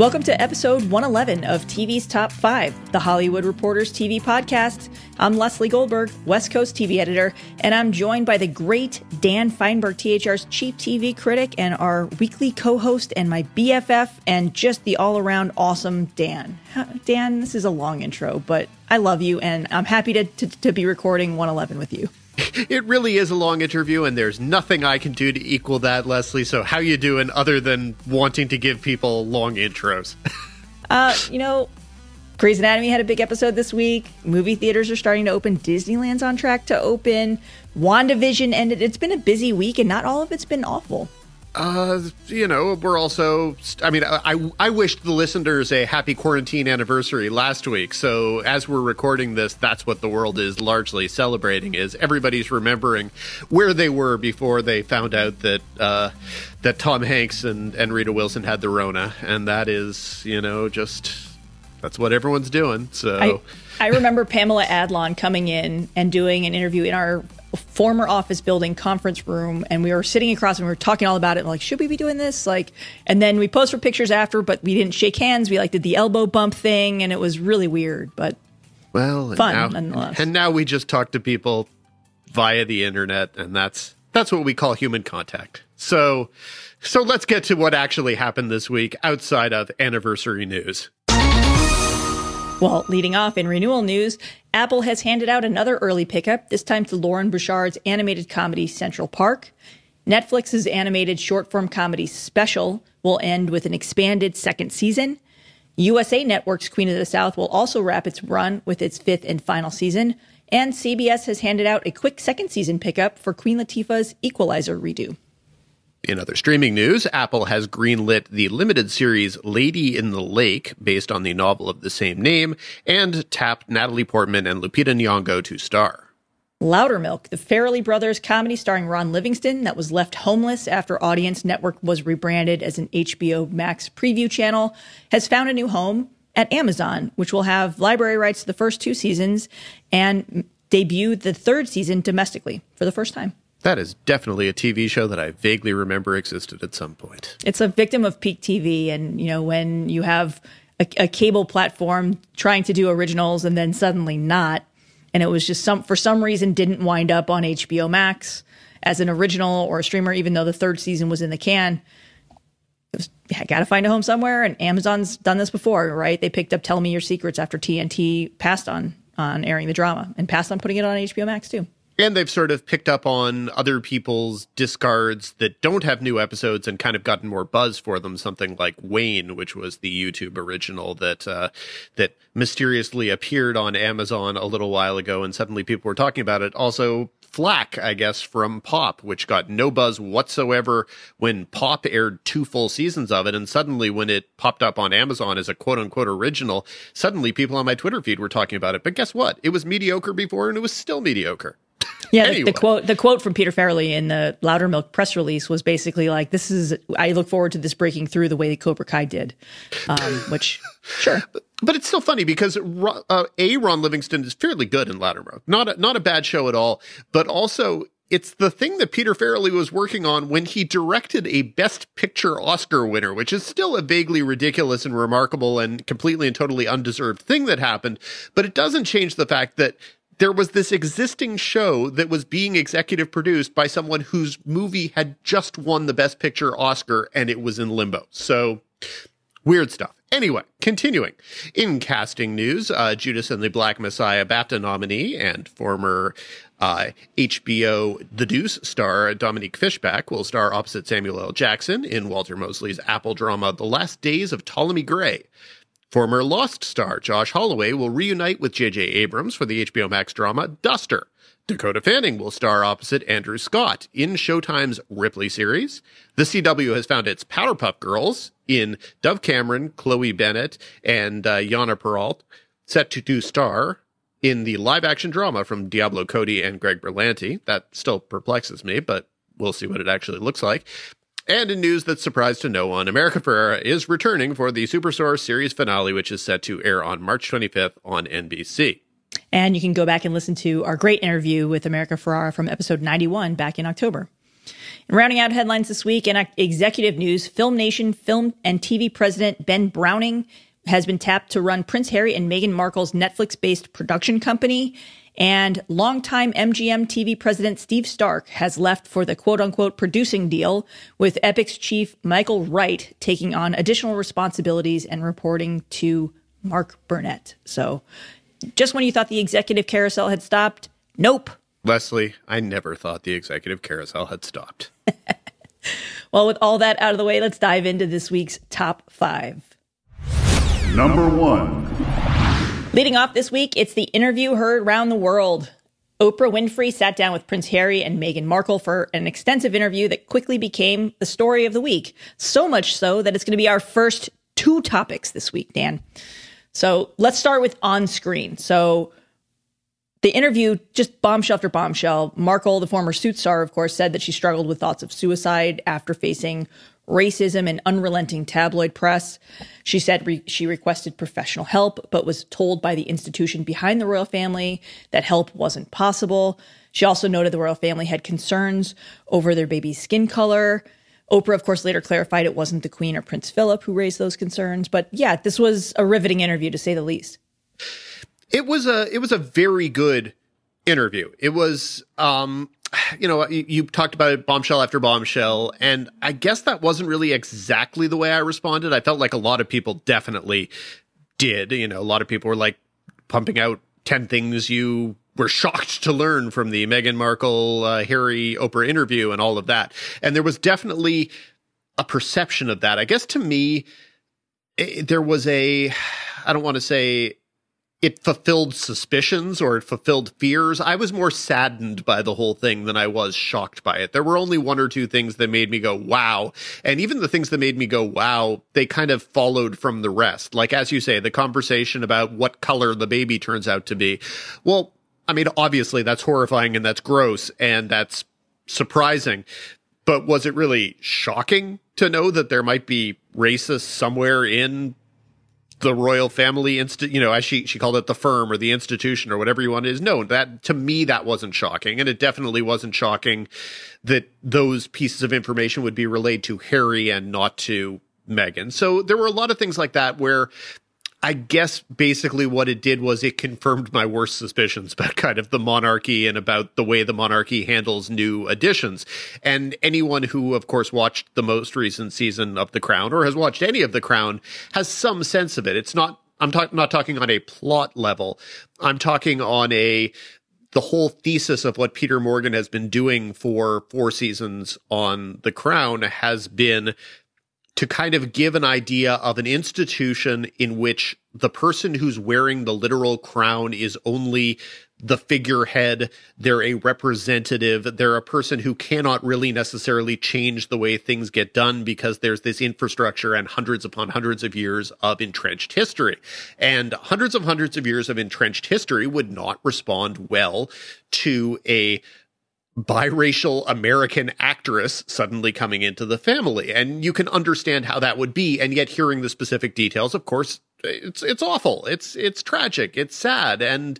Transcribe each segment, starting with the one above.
Welcome to episode 111 of TV's Top 5, the Hollywood Reporters TV podcast. I'm Lesley Goldberg, West Coast TV editor, and I'm joined by the great Dan Fienberg, THR's chief TV critic, and our weekly co host, and my BFF, and just the all around awesome Dan. Dan, this is a long intro, but I love you, and I'm happy to, to, to be recording 111 with you. it really is a long interview and there's nothing i can do to equal that Lesley. so how you doing other than wanting to give people long intros uh you know Grey's Anatomy had a big episode this week. Movie theaters are starting to open. Disneyland's on track to open. WandaVision ended. It's been a busy week, and not all of it's been awful. Uh, you know, we're also. I mean, I I wished the listeners a happy quarantine anniversary last week. So as we're recording this, that's what the world is largely celebrating. Is everybody's remembering where they were before they found out that uh, that Tom Hanks and and Rita Wilson had the Rona, and that is, you know, just that's what everyone's doing. So. I- I remember Pamela Adlon coming in and doing an interview in our former office building conference room and we were sitting across and we were talking all about it like should we be doing this? Like and then we posed for pictures after but we didn't shake hands. We like did the elbow bump thing and it was really weird but well fun now, nonetheless. and now we just talk to people via the internet and that's that's what we call human contact. So so let's get to what actually happened this week outside of anniversary news well, leading off in renewal news, Apple has handed out another early pickup, this time to Loren Bouchard's animated comedy Central Park. Netflix's animated short form comedy Special will end with an expanded second season. USA Network's Queen of the South will also wrap its run with its fifth and final season. And CBS has handed out a quick second season pickup for Queen Latifah's Equalizer redo. In other streaming news, Apple has greenlit the limited series Lady in the Lake, based on the novel of the same name, and tapped Natalie Portman and Lupita Nyong'o to star. Loudermilk, the Farrelly Brothers comedy starring Ron Livingston that was left homeless after Audience Network was rebranded as an HBO Max preview channel, has found a new home at Amazon, which will have library rights to the first two seasons and debut the third season domestically for the first time. That is definitely a TV show that I vaguely remember existed at some point. It's a victim of peak TV, and you know when you have a, a, cable platform trying to do originals and then suddenly not, and it was just some for some reason didn't wind up on HBO Max as an original or a streamer, even though the third season was in the can. It was, yeah, got to find a home somewhere, and Amazon's done this before, right? They picked up "Tell Me Your Secrets" after TNT passed on on airing the drama and passed on putting it on HBO Max too. And they've sort of picked up on other people's discards that don't have new episodes and kind of gotten more buzz for them. Something like Wayne, which was the YouTube original that uh, that mysteriously appeared on Amazon a little while ago, and suddenly people were talking about it. Also, Flack, I guess, from Pop, which got no buzz whatsoever when Pop aired two full seasons of it. And suddenly, when it popped up on Amazon as a quote unquote original, suddenly people on my Twitter feed were talking about it. But guess what? It was mediocre before and it was still mediocre. Yeah, anyway. the, the, quote the quote from Peter Farrelly in the Loudermilk press release was basically like, "This is I look forward to this breaking through the way that Cobra Kai did," um, which sure, but, but, it's still funny because uh, a Ron Livingston is fairly good in Loudermilk, not a, not a bad show at all, but also. It's the thing that Peter Farrelly was working on when he directed a Best Picture Oscar winner, which is still a vaguely ridiculous and remarkable and completely and totally undeserved thing that happened. But it doesn't change the fact that there was this existing show that was being executive produced by someone whose movie had just won the Best Picture Oscar and it was in limbo. So weird stuff. Anyway, continuing. In casting news, uh, Judas and the Black Messiah BAFTA nominee and former uh, HBO The Deuce star Dominique Fishback will star opposite Samuel L. Jackson in Walter Mosley's Apple drama The Last Days of Ptolemy Grey. Former Lost star Josh Holloway will reunite with J.J. Abrams for the HBO Max drama Duster. Dakota Fanning will star opposite Andrew Scott in Showtime's Ripley series. The CW has found its Powerpuff Girls in Dove Cameron, Chloe Bennet, and uh, Yana Perrault, set to do star in the live action drama from Diablo Cody and Greg Berlanti. That still perplexes me, but we'll see what it actually looks like. And in news that's surprised to no one, America Ferrera is returning for the Superstore series finale, which is set to air on March 25th on NBC. And you can go back and listen to our great interview with America Ferrera from episode 91 back in October. And rounding out headlines this week in executive news, Film Nation film and TV president Ben Browning has been tapped to run Prince Harry and Meghan Markle's Netflix based production company. And longtime MGM TV president Steve Stark has left for the quote unquote producing deal, with Epix chief Michael Wright taking on additional responsibilities and reporting to Mark Burnett. So just when you thought the executive carousel had stopped, nope. Lesley, I never thought the executive carousel had stopped. well, with all that out of the way, let's dive into this week's top five. Number one. Leading off this week, it's the interview heard around the world. Oprah Winfrey sat down with Prince Harry and Meghan Markle for an extensive interview that quickly became the story of the week. So much so that it's going to be our first two topics this week, Dan. So let's start with on screen. So the interview, just bombshell after bombshell. Markle, the former Suits star, of course, said that she struggled with thoughts of suicide after facing racism and unrelenting tabloid press. She said re- she requested professional help, but was told by the institution behind the royal family that help wasn't possible. She also noted the royal family had concerns over their baby's skin color. Oprah, of course, later clarified it wasn't the Queen or Prince Philip who raised those concerns. But yeah, this was a riveting interview to say the least. It was a it was a very good interview. It was um you know, you, you, talked about it bombshell after bombshell, and I guess that wasn't really exactly the way I responded. I felt like a lot of people definitely did. You know, a lot of people were like pumping out 10 things you were shocked to learn from the Meghan Markle, uh, Harry, Oprah interview and all of that. And there was definitely a perception of that. I guess to me, it, there was a, I don't want to say it fulfilled suspicions or it fulfilled fears. I was more saddened by the whole thing than I was shocked by it. There were only one or two things that made me go, wow. And even the things that made me go, wow, they kind of followed from the rest. Like, as you say, the conversation about what color the baby turns out to be. Well, I mean, obviously that's horrifying and that's gross and that's surprising. But was it really shocking to know that there might be racists somewhere in the royal family inst you know as she she called it the firm or the institution or whatever you want it is no that to me that wasn't shocking. And it definitely wasn't shocking that those pieces of information would be relayed to harry and not to meghan. So there were a lot of things like that where I guess basically what it did was it confirmed my worst suspicions about kind of the monarchy and about the way the monarchy handles new additions. And anyone who, of course, watched the most recent season of The Crown or has watched any of The Crown has some sense of it. It's not, I'm talk, not talking on a plot level. I'm talking on a, the whole thesis of what Peter Morgan has been doing for four seasons on The Crown has been to kind of give an idea of an institution in which the person who's wearing the literal crown is only the figurehead. They're a representative. They're a person who cannot really necessarily change the way things get done because there's this infrastructure and hundreds upon hundreds of years of entrenched history. And hundreds of hundreds of years of entrenched history would not respond well to a biracial American actress suddenly coming into the family. And you can understand how that would be. And yet hearing the specific details, of course, it's, it's awful. It's, it's tragic. It's sad. And,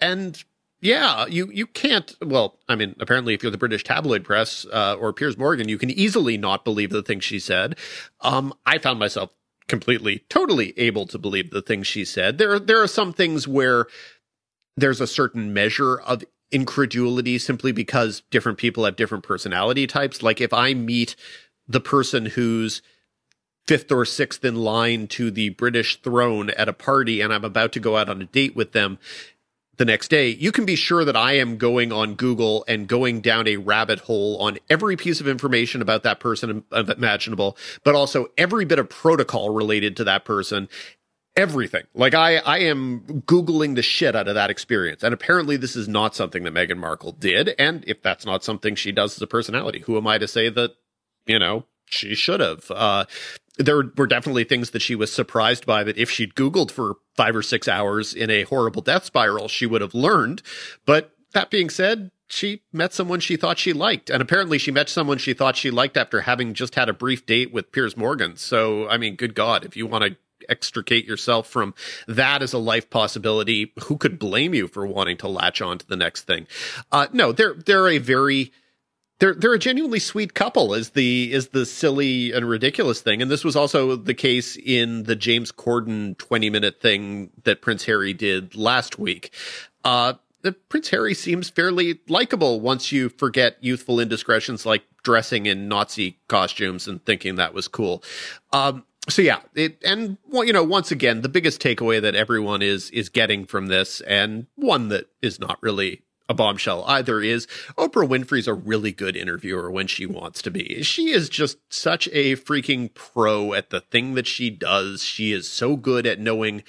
and yeah, you, you can't, well, I mean, apparently if you're the British tabloid press, uh, or Piers Morgan, you can easily not believe the things she said. Um, I found myself completely, totally able to believe the things she said. There, there are some things where there's a certain measure of incredulity simply because different people have different personality types. Like if I meet the person who's fifth or sixth in line to the British throne at a party and I'm about to go out on a date with them the next day, you can be sure that I am going on Google and going down a rabbit hole on every piece of information about that person imaginable, but also every bit of protocol related to that person everything. Like I, I am Googling the shit out of that experience. And apparently this is not something that Meghan Markle did. And if that's not something she does as a personality, who am I to say that, you know, she should have? Uh, there were definitely things that she was surprised by that if she'd Googled for five or six hours in a horrible death spiral, she would have learned. But that being said, she met someone she thought she liked. And apparently she met someone she thought she liked after having just had a brief date with Piers Morgan. So, I mean, good God, if you want to extricate yourself from that as a life possibility, who could blame you for wanting to latch on to the next thing? Uh, no, they're they're a very they're they're a genuinely sweet couple is the is the silly and ridiculous thing. And this was also the case in the James Corden 20 minute thing that Prince Harry did last week. Uh Prince Harry seems fairly likable once you forget youthful indiscretions like dressing in Nazi costumes and thinking that was cool. Um so yeah, it and well, you know, once again, the biggest takeaway that everyone is is getting from this, and one that is not really a bombshell either, is Oprah Winfrey's a really good interviewer when she wants to be. She is just such a freaking pro at the thing that she does. She is so good at knowing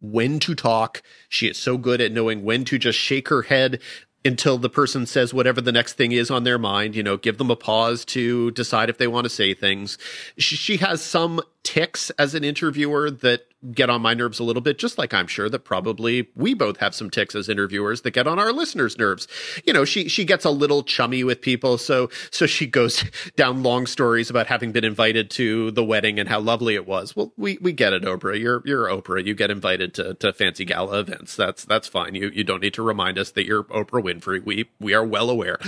when to talk. She is so good at knowing when to just shake her head until the person says whatever the next thing is on their mind, you know, give them a pause to decide if they want to say things. She, has some tics as an interviewer that get on my nerves a little bit, just like I'm sure that probably we both have some tics as interviewers that get on our listeners' nerves. You know, she she gets a little chummy with people, so so she goes down long stories about having been invited to the wedding and how lovely it was. Well, we we get it, Oprah. You're you're Oprah. You get invited to to fancy gala events. That's that's fine. You you don't need to remind us that you're Oprah Winfrey. We we are well aware.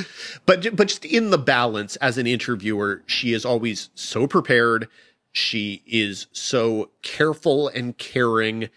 But but just in the balance as an interviewer, she is always so prepared she is so careful and caring,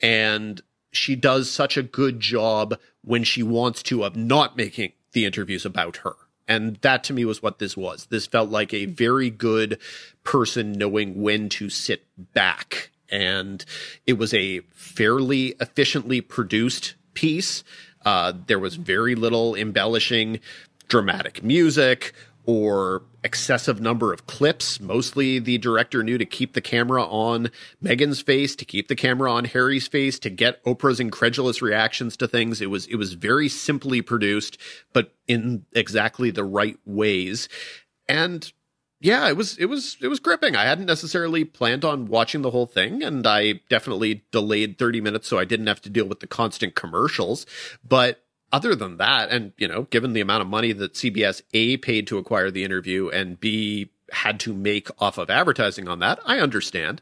and she does such a good job when she wants to of not making the interviews about her. And that to me was what this was. This felt like a very good person knowing when to sit back. And it was a fairly efficiently produced piece. Uh, there was very little embellishing dramatic music or excessive number of clips. Mostly the director knew to keep the camera on Meghan's face, to keep the camera on Harry's face, to get Oprah's incredulous reactions to things. It was, it was very simply produced, but in exactly the right ways. And yeah, it was, it was, it was gripping. I hadn't necessarily planned on watching the whole thing and I definitely delayed 30 minutes so I didn't have to deal with the constant commercials, but other than that, and you know, given the amount of money that CBS A paid to acquire the interview and B had to make off of advertising on that, I understand.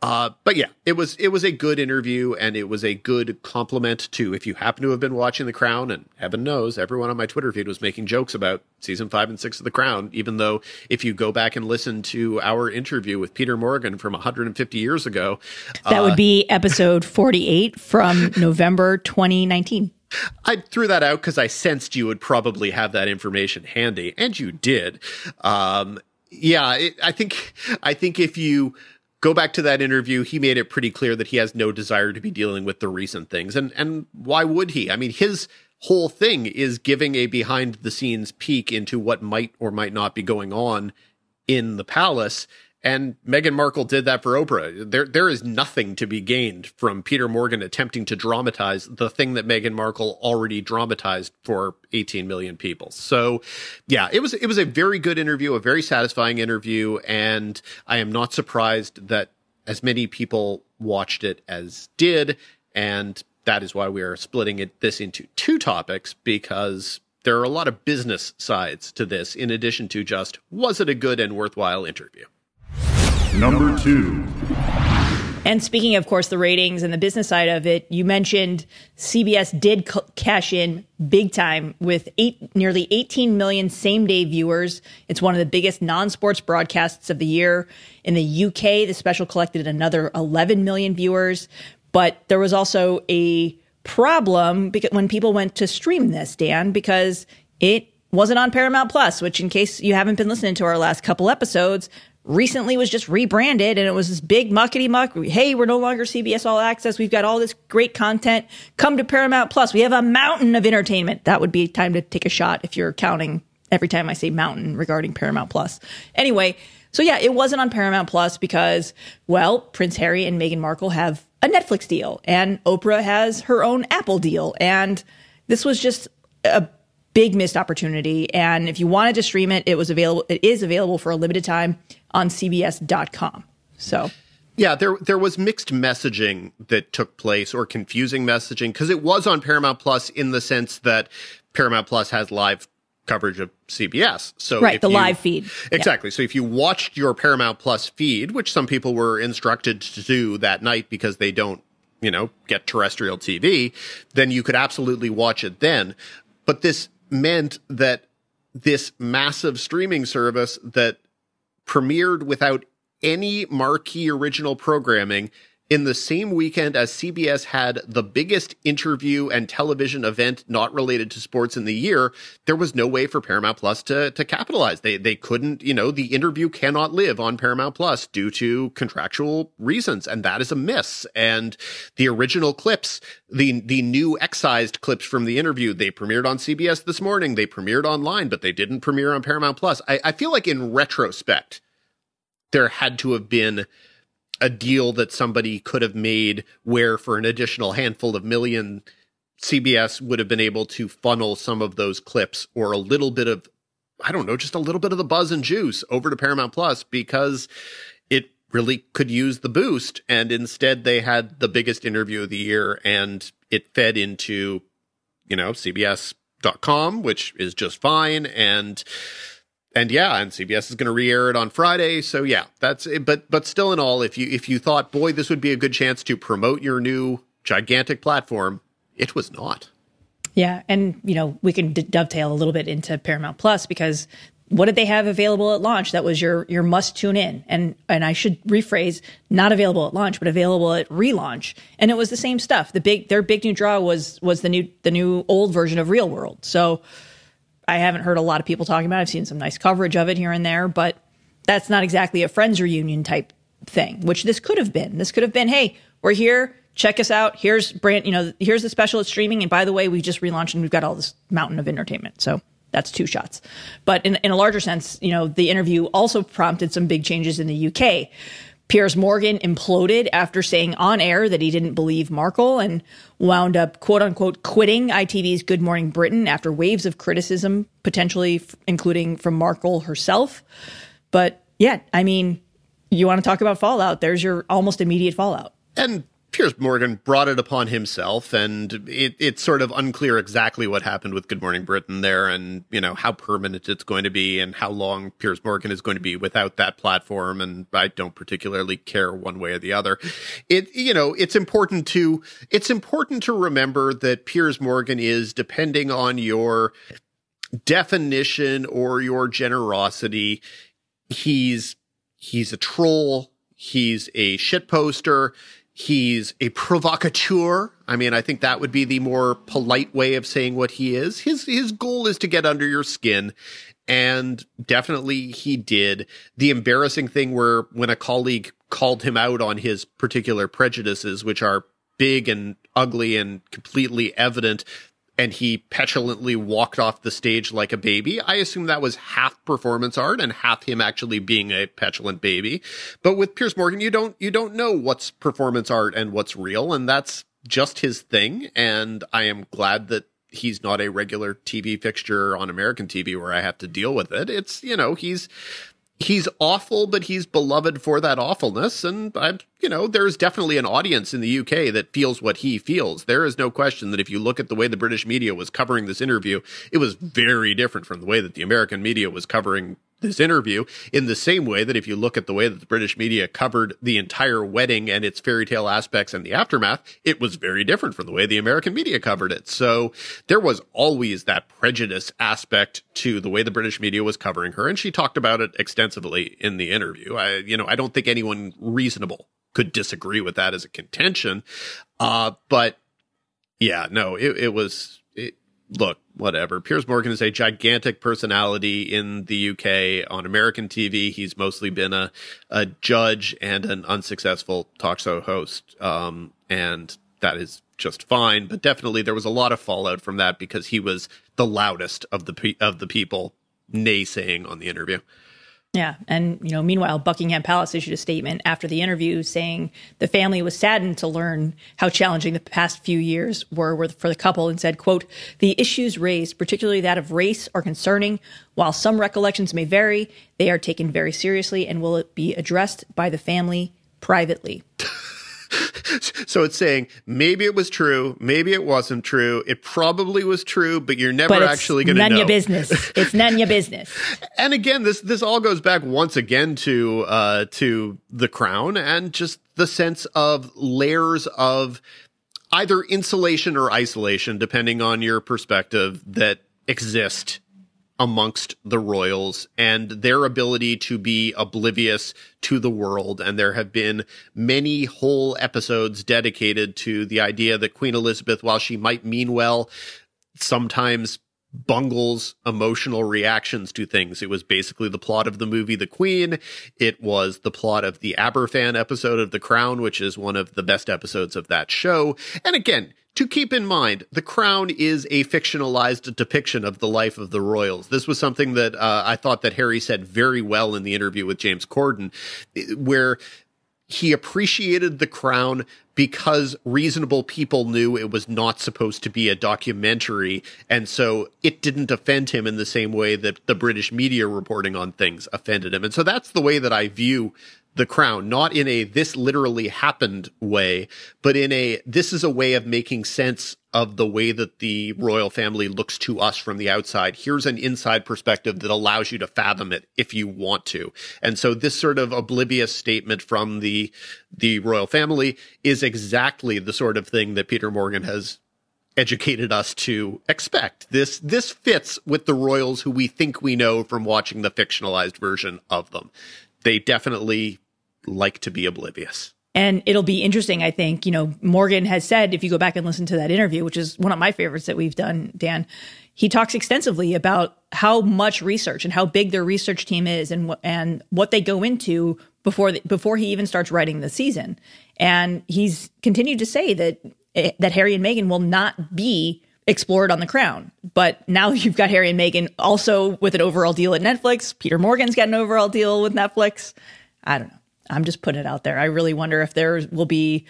Uh, but yeah, it was it was a good interview and it was a good complement to if you happen to have been watching The Crown and heaven knows everyone on my Twitter feed was making jokes about season five and six of The Crown, even though if you go back and listen to our interview with Peter Morgan from 150 years ago, that uh, would be episode 48 from November 2019. I threw that out because I sensed you would probably have that information handy, and you did. Um, yeah, it, I think I think if you go back to that interview, he made it pretty clear that he has no desire to be dealing with the recent things, and and why would he? I mean, his whole thing is giving a behind the scenes peek into what might or might not be going on in the palace and Meghan Markle did that for Oprah. There, there is nothing to be gained from Peter Morgan attempting to dramatize the thing that Meghan Markle already dramatized for 18 million people. So, yeah, it was, it was a very good interview, a very satisfying interview. And I am not surprised that as many people watched it as did. And that is why we are splitting it, this into two topics because there are a lot of business sides to this in addition to just, was it a good and worthwhile interview? Number two. And speaking, of course, the ratings and the business side of it, you mentioned CBS did c- cash in big time with eight, nearly 18 million same day viewers. It's one of the biggest non sports broadcasts of the year. In the UK, the special collected another 11 million viewers. But there was also a problem because when people went to stream this, Dan, because it wasn't on Paramount Plus, which, in case you haven't been listening to our last couple episodes, recently was just rebranded and it was this big muckety muck. Hey, we're no longer CBS All Access. We've got all this great content. Come to Paramount Plus. We have a mountain of entertainment. That would be time to take a shot if you're counting every time I say mountain regarding Paramount Plus. Anyway, so yeah, it wasn't on Paramount Plus because, well, Prince Harry and Meghan Markle have a Netflix deal and Oprah has her own Apple deal. And this was just a big missed opportunity. And if you wanted to stream it, it was available. It is available for a limited time on CBS.com. So. Yeah, there there was mixed messaging that took place or confusing messaging because it was on Paramount Plus in the sense that Paramount Plus has live coverage of CBS. So right, the you, live feed. Exactly. Yeah. So if you watched your Paramount Plus feed, which some people were instructed to do that night because they don't, you know, get terrestrial TV, then you could absolutely watch it then. But this meant that this massive streaming service that premiered without any marquee original programming in the same weekend as CBS had the biggest interview and television event not related to sports in the year, there was no way for Paramount Plus to to capitalize. They they couldn't, you know, the interview cannot live on Paramount Plus due to contractual reasons, and that is a miss. And the original clips, the the new excised clips from the interview, they premiered on CBS this morning. They premiered online, but they didn't premiere on Paramount Plus. I, I feel like in retrospect, there had to have been a deal that somebody could have made where for an additional handful of million CBS would have been able to funnel some of those clips or a little bit of I don't know, just a little bit of the buzz and juice over to Paramount Plus because it really could use the boost. And instead they had the biggest interview of the year and it fed into you know cbs.com which is just fine. And and yeah, and CBS is going to re-air it on Friday. So yeah, that's it. But but still, in all, if you if you thought, boy, this would be a good chance to promote your new gigantic platform, it was not. Yeah, and you know we can d- dovetail a little bit into Paramount Plus because what did they have available at launch that was your your must tune in and and I should rephrase not available at launch but available at relaunch and it was the same stuff the big their big new draw was was the new the new old version of Real World so I haven't heard a lot of people talking about. It. I've seen some nice coverage of it here and there, but that's not exactly a friends reunion type thing, which this could have been. This could have been, hey, we're here, check us out. Here's brand, you know, here's the special at streaming, and by the way, we just relaunched and we've got all this mountain of entertainment. So that's two shots. But in, in a larger sense, you know, the interview also prompted some big changes in the UK. Piers Morgan imploded after saying on air that he didn't believe Markle and wound up quote unquote quitting ITV's Good Morning Britain after waves of criticism, potentially f- including from Markle herself. But yeah, I mean, you want to talk about fallout? There's your almost immediate fallout. And Piers Morgan brought it upon himself, and it, it's sort of unclear exactly what happened with Good Morning Britain there, and you know how permanent it's going to be, and how long Piers Morgan is going to be without that platform. And I don't particularly care one way or the other. It you know it's important to it's important to remember that Piers Morgan is depending on your definition or your generosity. He's he's a troll. He's a shit poster He's a provocateur. I mean, I think that would be the more polite way of saying what he is. His his goal is to get under your skin and definitely he did. The embarrassing thing where when a colleague called him out on his particular prejudices, which are big and ugly and completely evident, and he petulantly walked off the stage like a baby. I assume that was half performance art and half him actually being a petulant baby. But with Piers Morgan, you don't you don't know what's performance art and what's real, and that's just his thing. And I am glad that he's not a regular TV fixture on American TV where I have to deal with it. It's, you know, he's he's awful, but he's beloved for that awfulness. And I, you know, there's definitely an audience in the UK that feels what he feels. There is no question that if you look at the way the British media was covering this interview, it was very different from the way that the American media was covering this interview in the same way that if you look at the way that the British media covered the entire wedding and its fairy tale aspects and the aftermath, it was very different from the way the American media covered it. So there was always that prejudice aspect to the way the British media was covering her. And she talked about it extensively in the interview. I, you know, I don't think anyone reasonable could disagree with that as a contention. Uh, but yeah, no, it, it was, it, look, whatever. Piers Morgan is a gigantic personality in the UK on American TV. He's mostly been a, a judge and an unsuccessful talk show host. Um, and that is just fine. But definitely there was a lot of fallout from that because he was the loudest of the, of the people naysaying on the interview. Yeah. And, you know, meanwhile, Buckingham Palace issued a statement after the interview saying the family was saddened to learn how challenging the past few years were for the couple and said, quote, the issues raised, particularly that of race, are concerning. While some recollections may vary, they are taken very seriously and will be addressed by the family privately. so it's saying maybe it was true, maybe it wasn't true. It probably was true, but you're never but actually going to know. None your business. It's none your business. and again, this this all goes back once again to uh, to the crown and just the sense of layers of either insulation or isolation, depending on your perspective, that exist amongst the royals and their ability to be oblivious to the world. And there have been many whole episodes dedicated to the idea that Queen Elizabeth, while she might mean well, sometimes bungles emotional reactions to things. It was basically the plot of the movie The Queen. It was the plot of the Aberfan episode of The Crown, which is one of the best episodes of that show. And again, to keep in mind, The Crown is a fictionalized depiction of the life of the royals. This was something that uh, I thought that Harry said very well in the interview with James Corden, where he appreciated The Crown because reasonable people knew it was not supposed to be a documentary. And so it didn't offend him in the same way that the British media reporting on things offended him. And so that's the way that I view the crown, not in a this literally happened way, but in a this is a way of making sense of the way that the royal family looks to us from the outside. Here's an inside perspective that allows you to fathom it if you want to. And so this sort of oblivious statement from the the royal family is exactly the sort of thing that Peter Morgan has educated us to expect. This this fits with the royals who we think we know from watching the fictionalized version of them. They definitely like to be oblivious. And it'll be interesting, I think. You know, Morgan has said, if you go back and listen to that interview, which is one of my favorites that we've done, Dan, he talks extensively about how much research and how big their research team is and, and what they go into before, the, before he even starts writing the season. And he's continued to say that, eh, that Harry and Meghan will not be explored on the crown. But now you've got Harry and Meghan also with an overall deal at Netflix. Peter Morgan's got an overall deal with Netflix. I don't know. I'm just putting it out there. I really wonder if there will be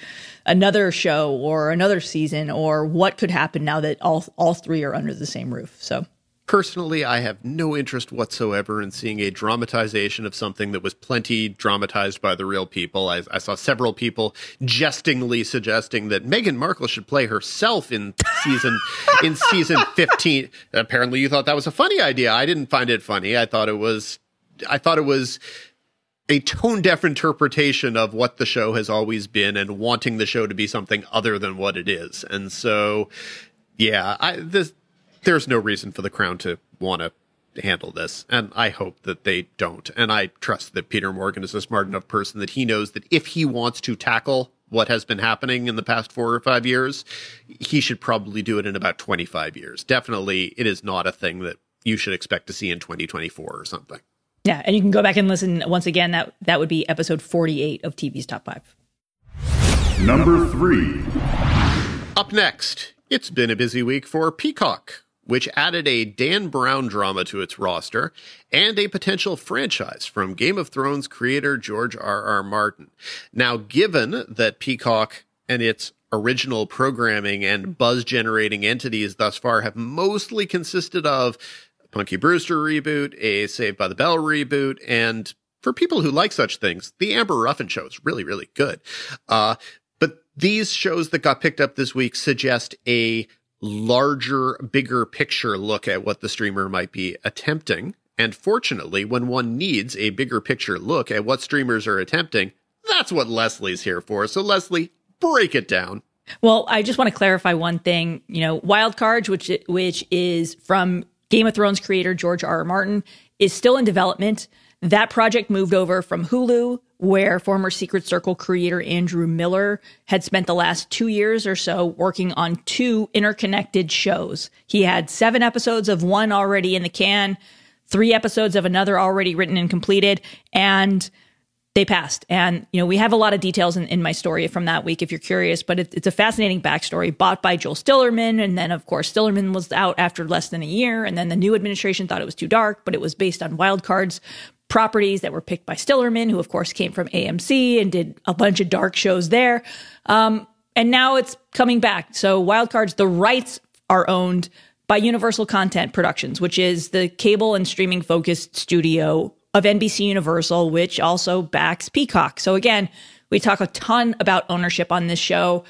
another show or another season or what could happen now that all all three are under the same roof. So Personally, I have no interest whatsoever in seeing a dramatization of something that was plenty dramatized by the real people. I, I saw several people jestingly suggesting that Meghan Markle should play herself in season in season 15. Apparently, you thought that was a funny idea. I didn't find it funny. I thought it was I thought it was a tone deaf interpretation of what the show has always been and wanting the show to be something other than what it is. And so, yeah, I, this, there's no reason for the crown to want to handle this. And I hope that they don't. And I trust that Peter Morgan is a smart enough person that he knows that if he wants to tackle what has been happening in the past four or five years, he should probably do it in about 25 years. Definitely, it is not a thing that you should expect to see in 2024 or something. Yeah, and you can go back and listen once again. That that would be episode forty-eight of TV's Top Five. Number three. Up next, it's been a busy week for Peacock, which added a Dan Brown drama to its roster and a potential franchise from Game of Thrones creator George R. R. Martin. Now, given that Peacock and its original programming and buzz generating entities thus far have mostly consisted of Punky Brewster reboot, a Saved by the Bell reboot, and for people who like such things, the Amber Ruffin show is really, really good. Uh, but these shows that got picked up this week suggest a larger, bigger picture look at what the streamer might be attempting. And fortunately, when one needs a bigger picture look at what streamers are attempting, that's what Lesley's here for. So, Lesley, break it down. Well, I just want to clarify one thing. You know, Wild Cards, which which is from Game of Thrones creator George R. R. Martin is still in development. That project moved over from Hulu, where former Secret Circle creator Andrew Miller had spent the last two years or so working on two interconnected shows. He had seven episodes of one already in the can, three episodes of another already written and completed, and they passed. And, you know, we have a lot of details in, in my story from that week if you're curious, but it, it's a fascinating backstory bought by Joel Stillerman. And then, of course, Stillerman was out after less than a year. And then the new administration thought it was too dark, but it was based on wild cards properties that were picked by Stillerman, who, of course, came from AMC and did a bunch of dark shows there. Um, and now it's coming back. So, wild cards, the rights are owned by Universal Content Productions, which is the cable and streaming focused studio of NBC Universal, which also backs Peacock. So again, we talk a ton about ownership on this show.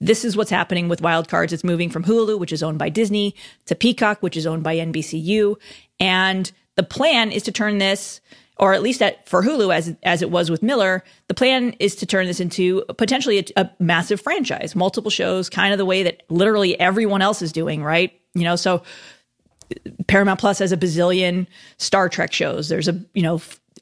This is what's happening with Wild Cards. It's moving from Hulu, which is owned by Disney, to Peacock, which is owned by NBCU. And the plan is to turn this, or at least at, for Hulu, as as it was with Miller, the plan is to turn this into potentially a, a massive franchise, multiple shows, kind of the way that literally everyone else is doing, right? You know, so Paramount Plus has a bazillion Star Trek shows. There's a, you know,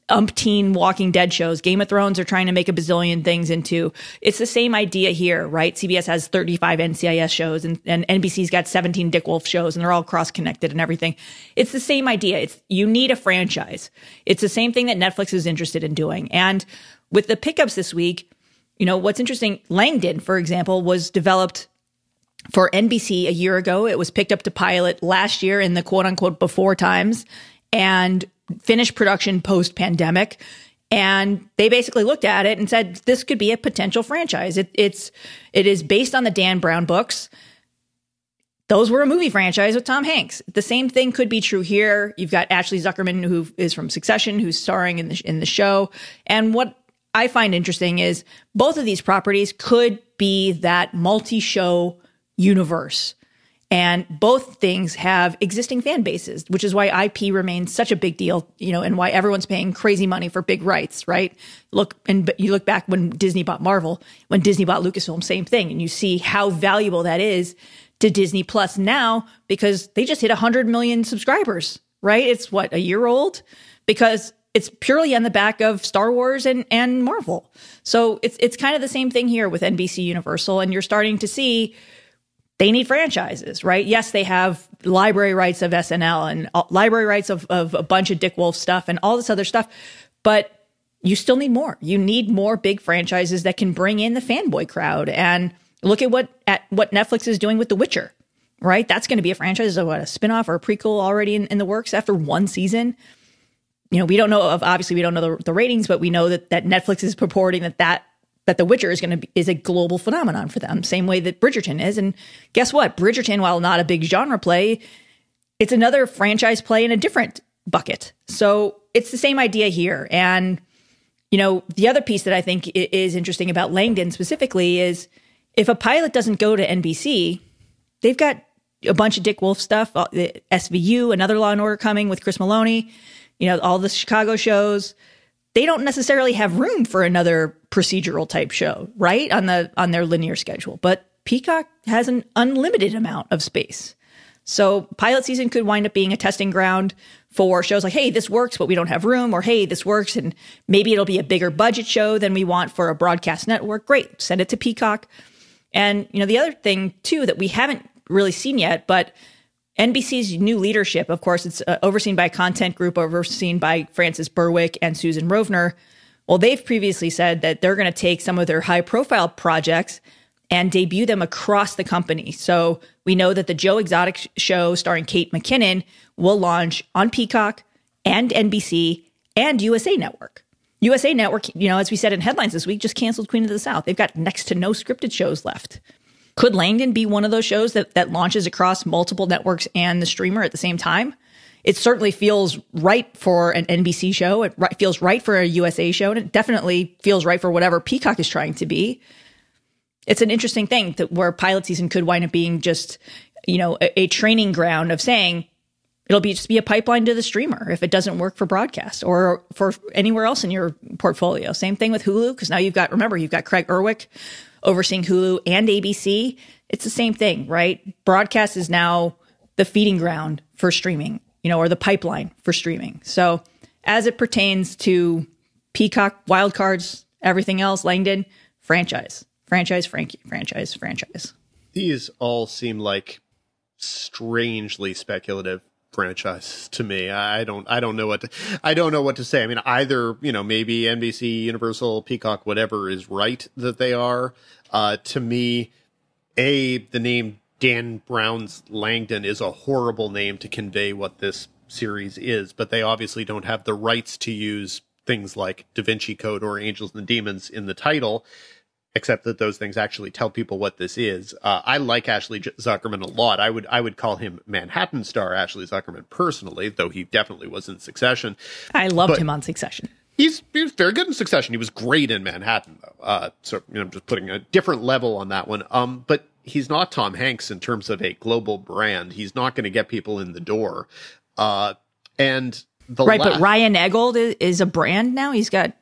umpteen Walking Dead shows. Game of Thrones are trying to make a bazillion things into. It's the same idea here, right? CBS has 35 NCIS shows and, and NBC's got 17 Dick Wolf shows and they're all cross connected and everything. It's the same idea. It's you need a franchise. It's the same thing that Netflix is interested in doing. And with the pickups this week, you know, what's interesting, Langdon, for example, was developed for NBC a year ago. It was picked up to pilot last year in the quote unquote before times and finished production post pandemic. And they basically looked at it and said, this could be a potential franchise. It, it's, it is based on the Dan Brown books. Those were a movie franchise with Tom Hanks. The same thing could be true here. You've got Ashley Zukerman, who is from Succession, who's starring in the, in the show. And what I find interesting is both of these properties could be that multi show universe and both things have existing fan bases, which is why IP remains such a big deal, you know, and why everyone's paying crazy money for big rights, right? Look, and you look back when Disney bought Marvel, when Disney bought Lucasfilm, same thing. And you see how valuable that is to Disney Plus now because they just hit 100 million subscribers, right? It's what, a year old? Because it's purely on the back of Star Wars and, and Marvel. So it's, it's kind of the same thing here with NBC Universal. And you're starting to see they need franchises, right? Yes, they have library rights of SNL and uh, library rights of, of a bunch of Dick Wolf stuff and all this other stuff, but you still need more. You need more big franchises that can bring in the fanboy crowd. And look at what at what Netflix is doing with The Witcher, right? That's going to be a franchise, what a spinoff or a prequel already in, in the works after one season. You know, we don't know of obviously we don't know the, the ratings, but we know that that Netflix is purporting that that that The Witcher is going to be is a global phenomenon for them, same way that Bridgerton is. And guess what? Bridgerton, while not a big genre play, it's another franchise play in a different bucket. So it's the same idea here. And you know, the other piece that I think is interesting about Langdon specifically is if a pilot doesn't go to NBC, they've got a bunch of Dick Wolf stuff, uh, SVU, another Law and Order coming with Chris Meloni, you know, all the Chicago shows they don't necessarily have room for another procedural type show, right? On the on their linear schedule. But Peacock has an unlimited amount of space. So pilot season could wind up being a testing ground for shows like, hey, this works, but we don't have room, or hey, this works, and maybe it'll be a bigger budget show than we want for a broadcast network. Great, send it to Peacock. And you know, the other thing too that we haven't really seen yet, but NBC's new leadership, of course, it's uh, overseen by a content group overseen by Frances Berwick and Susan Rovner. Well, they've previously said that they're going to take some of their high profile projects and debut them across the company. So we know that the Joe Exotic show starring Kate McKinnon will launch on Peacock and NBC and USA Network. USA Network, you know, as we said in headlines this week, just canceled Queen of the South. They've got next to no scripted shows left. Could Langdon be one of those shows that, that launches across multiple networks and the streamer at the same time? It certainly feels right for an NBC show. It feels right for a USA show, and it definitely feels right for whatever Peacock is trying to be. It's an interesting thing that where pilot season could wind up being just, you know, a, a training ground of saying it'll be just be a pipeline to the streamer if it doesn't work for broadcast or for anywhere else in your portfolio. Same thing with Hulu because now you've got remember you've got Craig Erwich overseeing Hulu and ABC, it's the same thing, right? Broadcast is now the feeding ground for streaming, you know, or the pipeline for streaming. So as it pertains to Peacock, wildcards, everything else, Langdon, franchise, franchise, Frankie, franchise, franchise. These all seem like strangely speculative franchise to me. I don't I don't know what to, I don't know what to say. I mean, either you know maybe NBC, Universal, Peacock, whatever is right that they are. Uh, to me, a the name Dan Brown's Langdon is a horrible name to convey what this series is, but they obviously don't have the rights to use things like Da Vinci Code or Angels and Demons in the title except that those things actually tell people what this is. Uh, I like Ashley Zukerman a lot. I would I would call him Manhattan star Ashley Zukerman personally, though he definitely was in Succession. I loved but him on Succession. He's he was very good in Succession. He was great in Manhattan though. Uh, so you know, I'm just putting a different level on that one. Um, but he's not Tom Hanks in terms of a global brand. He's not going to get people in the door. Uh, and the right, but Ryan Eggold is, is, a brand now. He's got.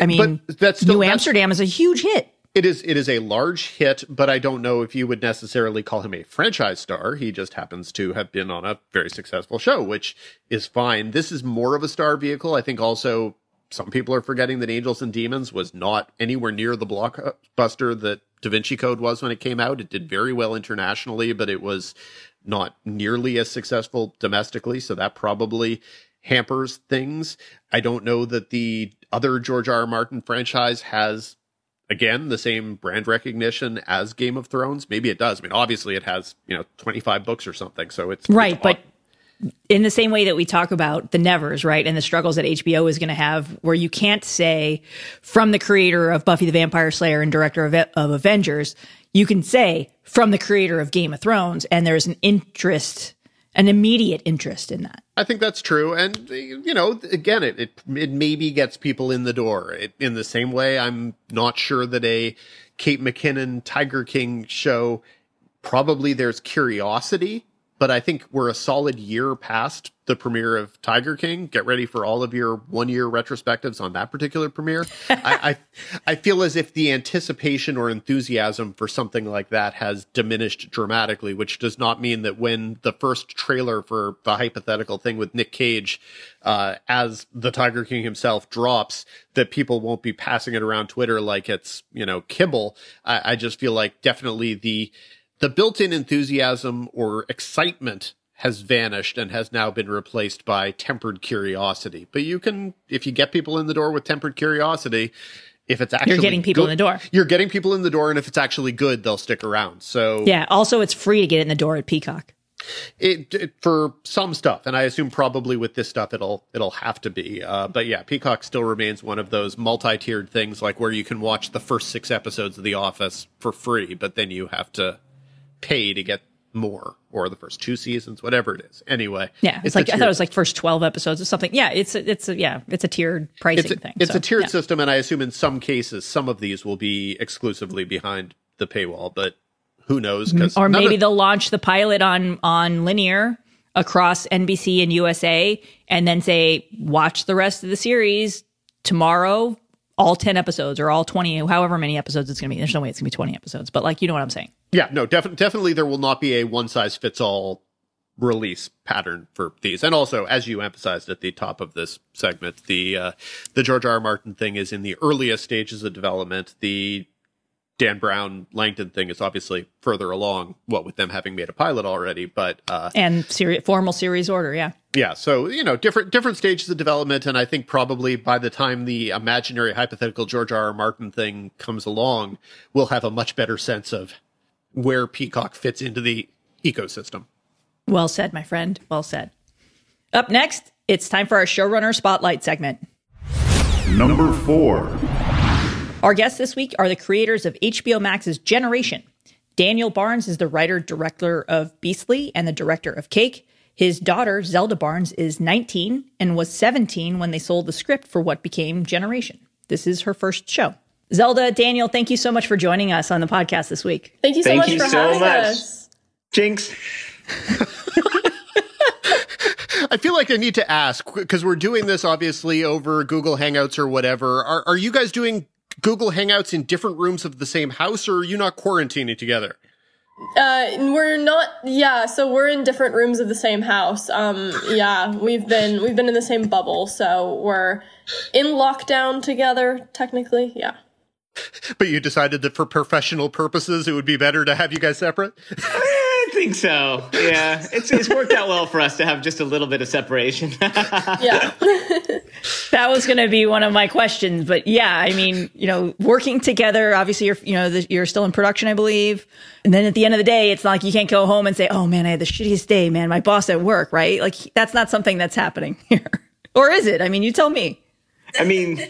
I mean, that's still, New Amsterdam is a huge hit It is it is a large hit, but I don't know if you would necessarily call him a franchise star. He just happens to have been on a very successful show, which is fine. This is more of a star vehicle. I think also some people are forgetting that Angels and Demons was not anywhere near the blockbuster that Da Vinci Code was when it came out. It did very well internationally, but it was not nearly as successful domestically. So that probably hampers things. I don't know that the other George R. R. Martin franchise has again the same brand recognition as Game of Thrones. Maybe it does. I mean, obviously it has, you know, 25 books or something. So it's right, it's but in the same way that we talk about the nevers, right, and the struggles that HBO is going to have, where you can't say from the creator of Buffy the Vampire Slayer and director of, of Avengers, you can say from the creator of Game of Thrones, and there's an interest, an immediate interest in that. I think that's true, and you know, again, it it, it maybe gets people in the door. It, in the same way, I'm not sure that a Kate McKinnon Tiger King show probably there's curiosity but I think we're a solid year past the premiere of Tiger King. Get ready for all of your one year retrospectives on that particular premiere. I, I, I feel as if the anticipation or enthusiasm for something like that has diminished dramatically, which does not mean that when the first trailer for the hypothetical thing with Nick Cage, uh, as the Tiger King himself drops, that people won't be passing it around Twitter like it's, you know, kibble. I, I just feel like definitely the, the built-in enthusiasm or excitement has vanished and has now been replaced by tempered curiosity. But you can, if you get people in the door with tempered curiosity, if it's actually you're getting people in the door, you're getting people in the door, and if it's actually good, they'll stick around. So yeah. Also, it's free to get in the door at Peacock. It, it, for some stuff, and I assume probably with this stuff it'll it'll have to be. Uh, but yeah, Peacock still remains one of those multi-tiered things, like where you can watch the first six episodes of The Office for free, but then you have to pay to get more or the first two seasons, whatever it is. Anyway, yeah, it's, it's like I thought it was like first twelve episodes or something. Yeah, it's a, it's a, yeah, it's a tiered pricing it's a, thing. It's so, a tiered yeah. system, and I assume in some cases some of these will be exclusively behind the paywall, but who knows? Or maybe of, they'll launch the pilot on on linear across NBC and USA, and then say watch the rest of the series tomorrow. All 10 episodes or all 20, however many episodes it's going to be. There's no way it's going to be 20 episodes, but like, you know what I'm saying. Yeah, no, def- definitely there will not be a one size fits all release pattern for these. And also, as you emphasized at the top of this segment, the uh, the George R. R. Martin thing is in the earliest stages of development. The Dan Brown Langdon thing is obviously further along, what with them having made a pilot already, but uh, and seri- formal series order, yeah, yeah. So you know, different different stages of development, and I think probably by the time the imaginary hypothetical George R. R. Martin thing comes along, we'll have a much better sense of where Peacock fits into the ecosystem. Well said, my friend. Well said. Up next, it's time for our showrunner spotlight segment. Number four. Our guests this week are the creators of HBO Max's Generation. Daniel Barnz is the writer director of Beastly and the director of Cake. His daughter, Zelda Barnz, is 19 and was 17 when they sold the script for what became Generation. This is her first show. Zelda, Daniel, thank you so much for joining us on the podcast this week. Thank you so thank much you for so having much. us. Jinx. I feel like I need to ask because we're doing this obviously over Google Hangouts or whatever. Are, are you guys doing Google Hangouts in different rooms of the same house or are you not quarantining together? Uh, we're not. Yeah, so we're in different rooms of the same house. Um, yeah, we've been we've been in the same bubble, so we're in lockdown together. Technically, yeah. But you decided that for professional purposes, it would be better to have you guys separate. I think so. Yeah, it's it's worked out well for us to have just a little bit of separation. Yeah. That was going to be one of my questions, but yeah, I mean, you know, working together. Obviously, you're you know the, you're still in production, I believe, and then at the end of the day, it's not like you can't go home and say, "Oh man, I had the shittiest day, man. My boss at work." Right? Like that's not something that's happening here, or is it? I mean, you tell me. I mean,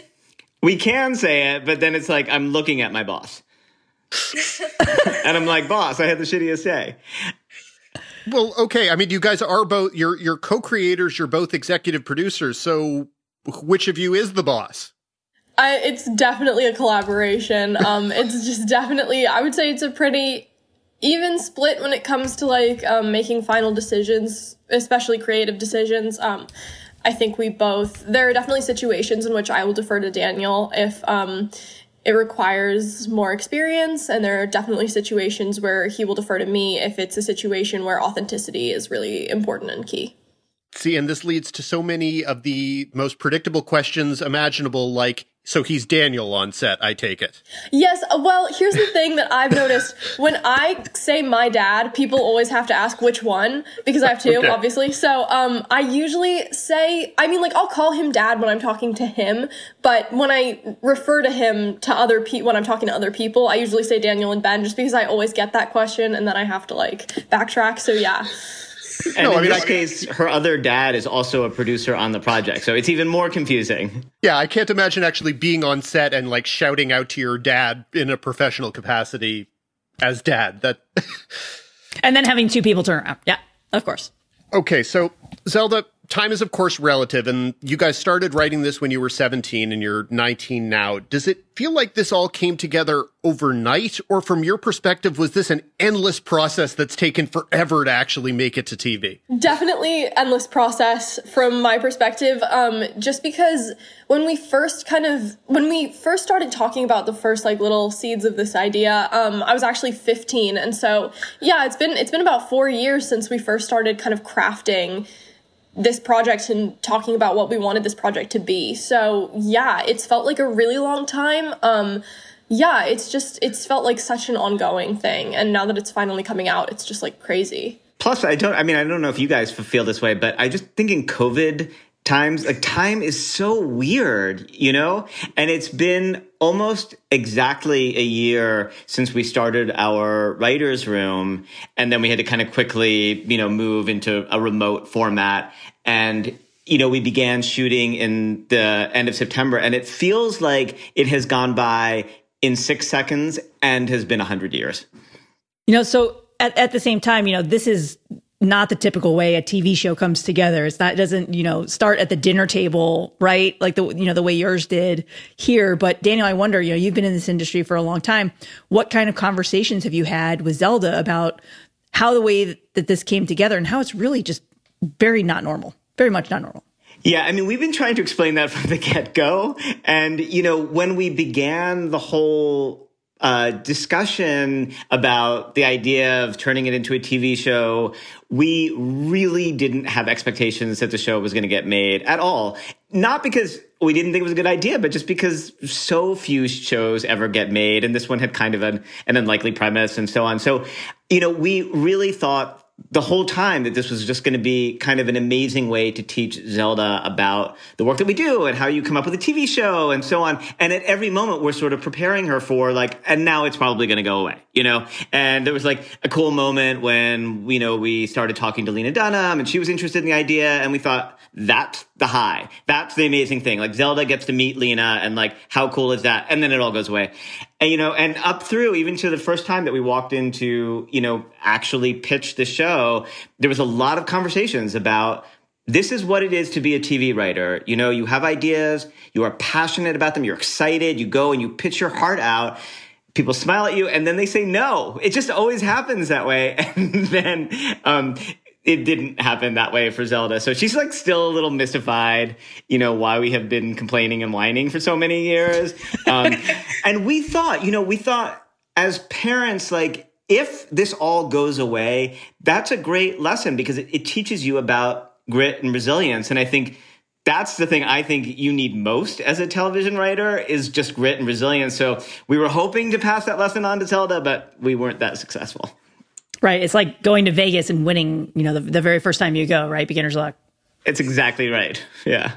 we can say it, but then it's like I'm looking at my boss. and I'm like, boss, I had the shittiest day. Well, okay. I mean, you guys are both you're you're co-creators. You're both executive producers. So, which of you is the boss? I, it's definitely a collaboration. Um, it's just definitely. I would say it's a pretty even split when it comes to like um, making final decisions, especially creative decisions. Um, I think we both. There are definitely situations in which I will defer to Daniel if um, it requires more experience, and there are definitely situations where he will defer to me if it's a situation where authenticity is really important and key. See, and this leads to so many of the most predictable questions imaginable, like, so he's Daniel on set, I take it. Yes. uh, Well, here's the thing that I've noticed. When I say my dad, people always have to ask which one because I have two, Okay. obviously. So, um, I usually say, I mean, like, I'll call him dad when I'm talking to him, but when I refer to him to other people, when I'm talking to other people, I usually say Daniel and Ben just because I always get that question and then I have to, like, backtrack. So, yeah. And No, in I mean, this I- case, her other dad is also a producer on the project, so it's even more confusing. Yeah, I can't imagine actually being on set and like shouting out to your dad in a professional capacity as dad. That And then having two people turn around. Yeah, of course. Okay, so Zelda, time is of course relative, and you guys started writing this when you were 17 and you're 19 now. Does it feel like this all came together overnight, or from your perspective, was this an endless process that's taken forever to actually make it to TV? definitely endless process from my perspective um just because when we first kind of when we first started talking about the first like little seeds of this idea um i was actually 15 and so yeah it's been it's been about 4 years since we first started kind of crafting this project and talking about what we wanted this project to be. So yeah it's felt like a really long time. Um yeah it's just it's felt like such an ongoing thing. And now that it's finally coming out it's just like crazy. Plus, I don't. I mean, I don't know if you guys feel this way, but I just think in COVID times, like time is so weird, you know. And it's been almost exactly a year since we started our writers' room, and then we had to kind of quickly, you know, move into a remote format and. You know, we began shooting in the end of September, and it feels like it has gone by in six seconds and has been a hundred years. You know, so at, at the same time, you know, this is not the typical way a TV show comes together. It's not, it doesn't, you know, start at the dinner table, right? Like the, you know, the way yours did here. But Daniel, I wonder, you know, you've been in this industry for a long time. What kind of conversations have you had with Zelda about how the way that this came together and how it's really just very not normal, very much not normal? Yeah, I mean, we've been trying to explain that from the get go. And, you know, when we began the whole uh, discussion about the idea of turning it into a TV show, we really didn't have expectations that the show was going to get made at all. Not because we didn't think it was a good idea, but just because so few shows ever get made. And this one had kind of an, an unlikely premise and so on. So, you know, we really thought the whole time that this was just going to be kind of an amazing way to teach Zelda about the work that we do and how you come up with a TV show and so on. And at every moment, we're sort of preparing her for like, and now it's probably going to go away, you know? And there was like a cool moment when, you know, we started talking to Lena Dunham and she was interested in the idea. And we thought, that's the high. That's the amazing thing. Like Zelda gets to meet Lena and like, how cool is that? And then it all goes away. And, you know, and up through even to the first time that we walked into, you know, actually pitch the show, there was a lot of conversations about this is what it is to be a TV writer. You know, you have ideas, you are passionate about them, you're excited, you go and you pitch your heart out. People smile at you and then they say no. It just always happens that way. And then, um, it didn't happen that way for Zelda. So she's like still a little mystified, you know, why we have been complaining and whining for so many years. Um, and we thought, you know, we thought as parents, like, if this all goes away, that's a great lesson because it, it teaches you about grit and resilience. And I think that's the thing I think you need most as a television writer is just grit and resilience. So we were hoping to pass that lesson on to Zelda, but we weren't that successful. Right. It's like going to Vegas and winning, you know, the, the very first time you go, right? Beginner's luck. It's exactly right. Yeah.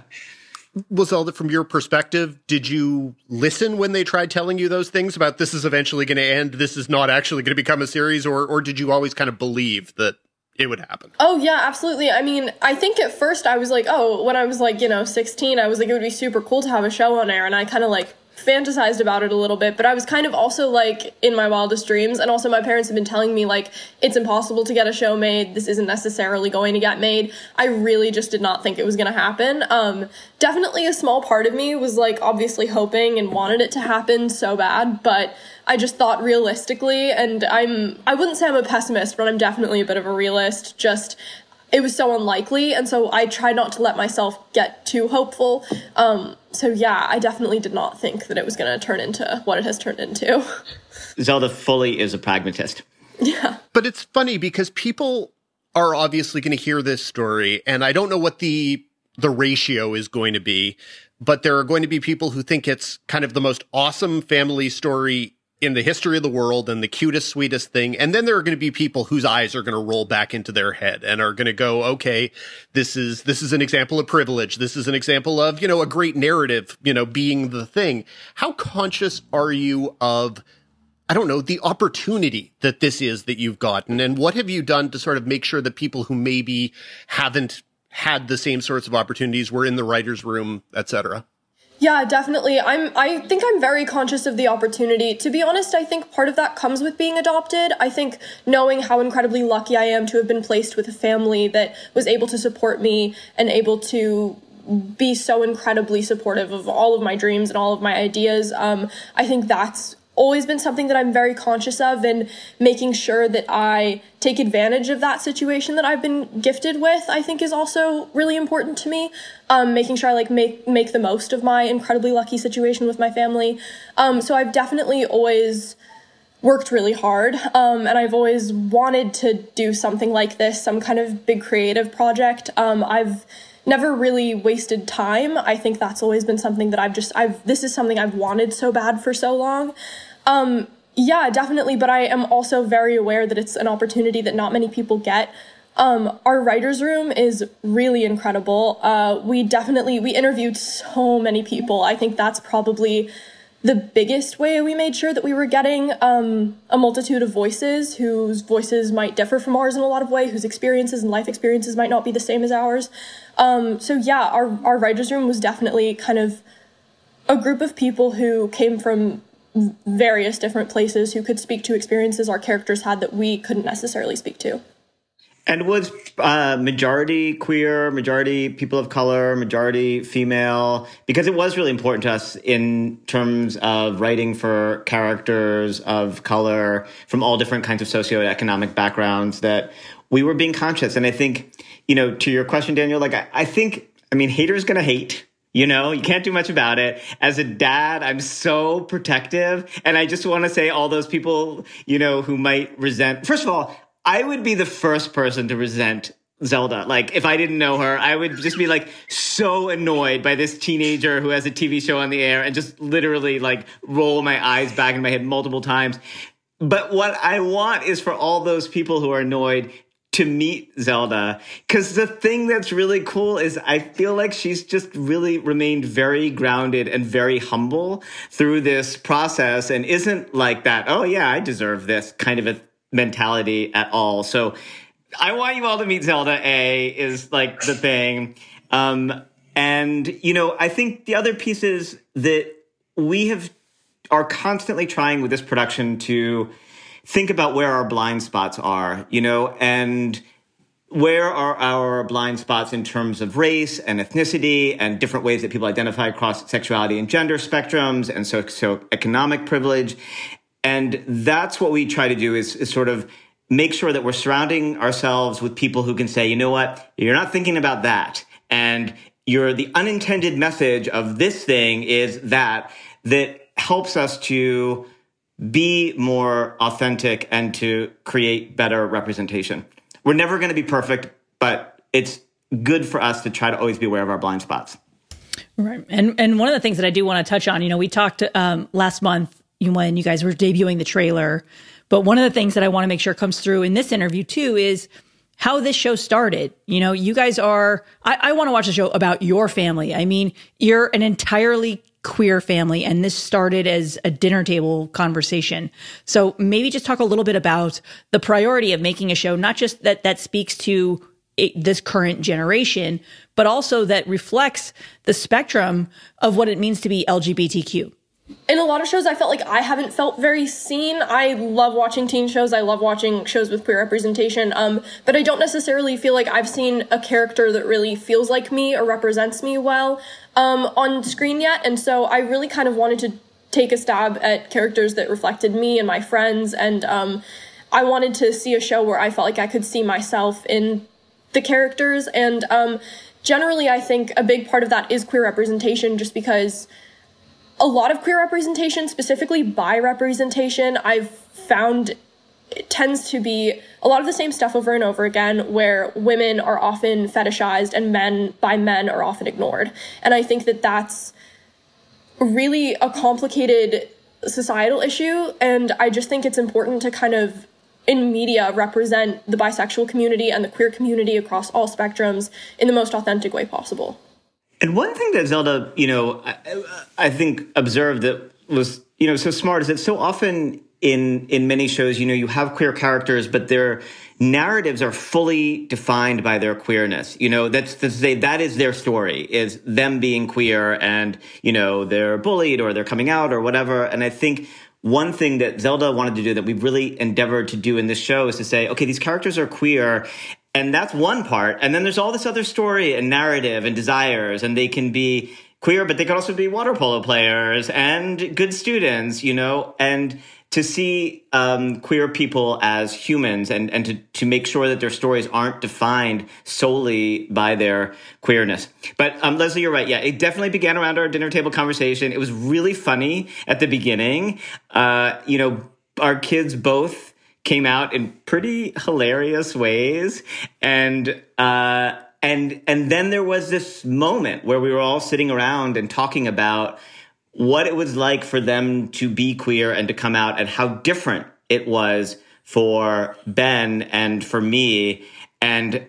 Well, Zelda, from your perspective, did you listen when they tried telling you those things about this is eventually going to end, this is not actually going to become a series, or or did you always kind of believe that it would happen? Oh yeah, absolutely. I mean, I think at first I was like, oh, when I was like, you know, 16, I was like it would be super cool to have a show on air and I kind of like fantasized about it a little bit, but I was kind of also like in my wildest dreams and also my parents have been telling me like it's impossible to get a show made. This isn't necessarily going to get made. I really just did not think it was going to happen. Um definitely a small part of me was like obviously hoping and wanted it to happen so bad, but I just thought realistically and I'm I wouldn't say I'm a pessimist, but I'm definitely a bit of a realist. Just it was so unlikely and so i tried not to let myself get too hopeful. Um, so yeah i definitely did not think that it was going to turn into what it has turned into. Zelda fully is a pragmatist. Yeah. But it's funny because people are obviously going to hear this story and i don't know what the the ratio is going to be but there are going to be people who think it's kind of the most awesome family story in the history of the world and the cutest, sweetest thing. And then there are going to be people whose eyes are going to roll back into their head and are going to go, okay, this is, this is an example of privilege. This is an example of, you know, a great narrative, you know, being the thing. How conscious are you of, I don't know, the opportunity that this is that you've gotten? And what have you done to sort of make sure that people who maybe haven't had the same sorts of opportunities were in the writer's room, et cetera? Yeah, definitely. I'm I think I'm very conscious of the opportunity. To be honest, I think part of that comes with being adopted. I think knowing how incredibly lucky I am to have been placed with a family that was able to support me and able to be so incredibly supportive of all of my dreams and all of my ideas. Um, I think that's always been something that I'm very conscious of and making sure that I take advantage of that situation that I've been gifted with, I think is also really important to me. Um, making sure I like make make the most of my incredibly lucky situation with my family. Um, so I've definitely always worked really hard um, and I've always wanted to do something like this, some kind of big creative project. Um, I've never really wasted time. I think that's always been something that I've just I've this is something I've wanted so bad for so long. Um, yeah, definitely. But I am also very aware that it's an opportunity that not many people get. Um, our writers' room is really incredible. Uh, we definitely we interviewed so many people. I think that's probably the biggest way we made sure that we were getting um, a multitude of voices whose voices might differ from ours in a lot of ways, whose experiences and life experiences might not be the same as ours. Um, so yeah, our our writers' room was definitely kind of a group of people who came from various different places who could speak to experiences our characters had that we couldn't necessarily speak to. And was uh, majority queer, majority people of color, majority female? Because it was really important to us in terms of writing for characters of color from all different kinds of socioeconomic backgrounds that we were being conscious. And I think, you know, to your question, Daniel, like I, I think, I mean, haters gonna hate you know, you can't do much about it. As a dad, I'm so protective. And I just want to say all those people, you know, who might resent. First of all, I would be the first person to resent Zelda. Like, if I didn't know her, I would just be like so annoyed by this teenager who has a TV show on the air and just literally like roll my eyes back in my head multiple times. But what I want is for all those people who are annoyed to meet Zelda. Cause the thing that's really cool is I feel like she's just really remained very grounded and very humble through this process and isn't like that, oh yeah, I deserve this kind of a mentality at all. So I want you all to meet Zelda A is like the thing. Um, and you know, I think the other piece is that we have are constantly trying with this production to think about where our blind spots are, you know, and where are our blind spots in terms of race and ethnicity and different ways that people identify across sexuality and gender spectrums and so, so economic privilege. And that's what we try to do is, is sort of make sure that we're surrounding ourselves with people who can say, you know what, you're not thinking about that. And you're the unintended message of this thing is that, that helps us to be more authentic and to create better representation. We're never going to be perfect, but it's good for us to try to always be aware of our blind spots. Right. And and one of the things that I do want to touch on, you know, we talked um, last month when you guys were debuting the trailer, but one of the things that I want to make sure comes through in this interview too is how this show started. You know, you guys are, I, I want to watch a show about your family. I mean, you're an entirely queer family and this started as a dinner table conversation. So maybe just talk a little bit about the priority of making a show, not just that that speaks to it, this current generation, but also that reflects the spectrum of what it means to be LGBTQ in a lot of shows i felt like i haven't felt very seen. I love watching teen shows. I love watching shows with queer representation um, but i don't necessarily feel like i've seen a character that really feels like me or represents me well um, on screen yet and so i really kind of wanted to take a stab at characters that reflected me and my friends and um, i wanted to see a show where i felt like i could see myself in the characters. And um, generally, I think a big part of that is queer representation, just because a lot of queer representation, specifically bi representation, I've found it tends to be a lot of the same stuff over and over again where women are often fetishized and men bi men are often ignored. And i think that that's really a complicated societal issue and i just think it's important to kind of in media represent the bisexual community and the queer community across all spectrums in the most authentic way possible. And one thing that zelda you know i, I think observed that was you know so smart is that so often in in many shows, you know, you have queer characters, but their narratives are fully defined by their queerness. You know, that's to say that is their story, is them being queer and, you know, they're bullied or they're coming out or whatever. And I think one thing that Zelda wanted to do that we've really endeavored to do in this show is to say, okay, these characters are queer and that's one part. And then there's all this other story and narrative and desires, and they can be queer, but they can also be water polo players and good students, you know, and to see um, queer people as humans and, and to, to make sure that their stories aren't defined solely by their queerness. But um, Lesley, you're right. Yeah, it definitely began around our dinner table conversation. It was really funny at the beginning. Uh, you know, our kids both came out in pretty hilarious ways. And, uh, and, and then there was this moment where we were all sitting around and talking about what it was like for them to be queer and to come out and how different it was for Ben and for me. And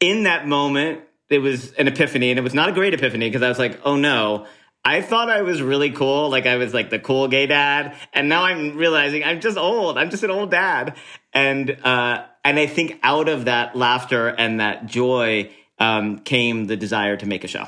in that moment, it was an epiphany and it was not a great epiphany because I was like, oh no, I thought I was really cool. Like I was like the cool gay dad. And now I'm realizing I'm just old. I'm just an old dad. And, uh, and I think out of that laughter and that joy, um, came the desire to make a show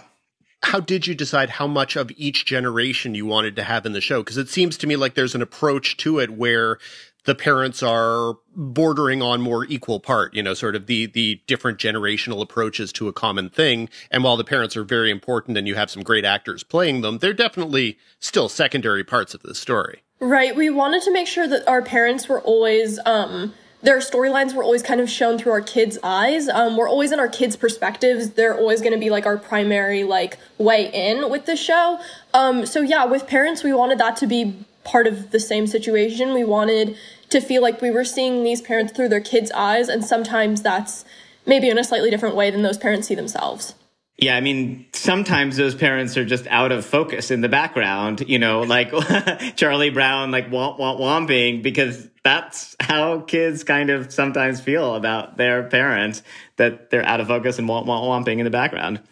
how did you decide how much of each generation you wanted to have in the show? Because it seems to me like there's an approach to it where the parents are bordering on more equal part, you know, sort of the the different generational approaches to a common thing. And while the parents are very important and you have some great actors playing them, they're definitely still secondary parts of the story. Right. We wanted to make sure that our parents were always um their storylines were always kind of shown through our kids' eyes. Um, we're always in our kids' perspectives. They're always going to be like our primary like way in with the show. Um, so yeah, with parents, we wanted that to be part of the same situation. We wanted to feel like we were seeing these parents through their kids' eyes, and sometimes that's maybe in a slightly different way than those parents see themselves. Yeah, I mean, sometimes those parents are just out of focus in the background, you know, like Charlie Brown, like womp womp womping, because that's how kids kind of sometimes feel about their parents, that they're out of focus and womp womp womping in the background.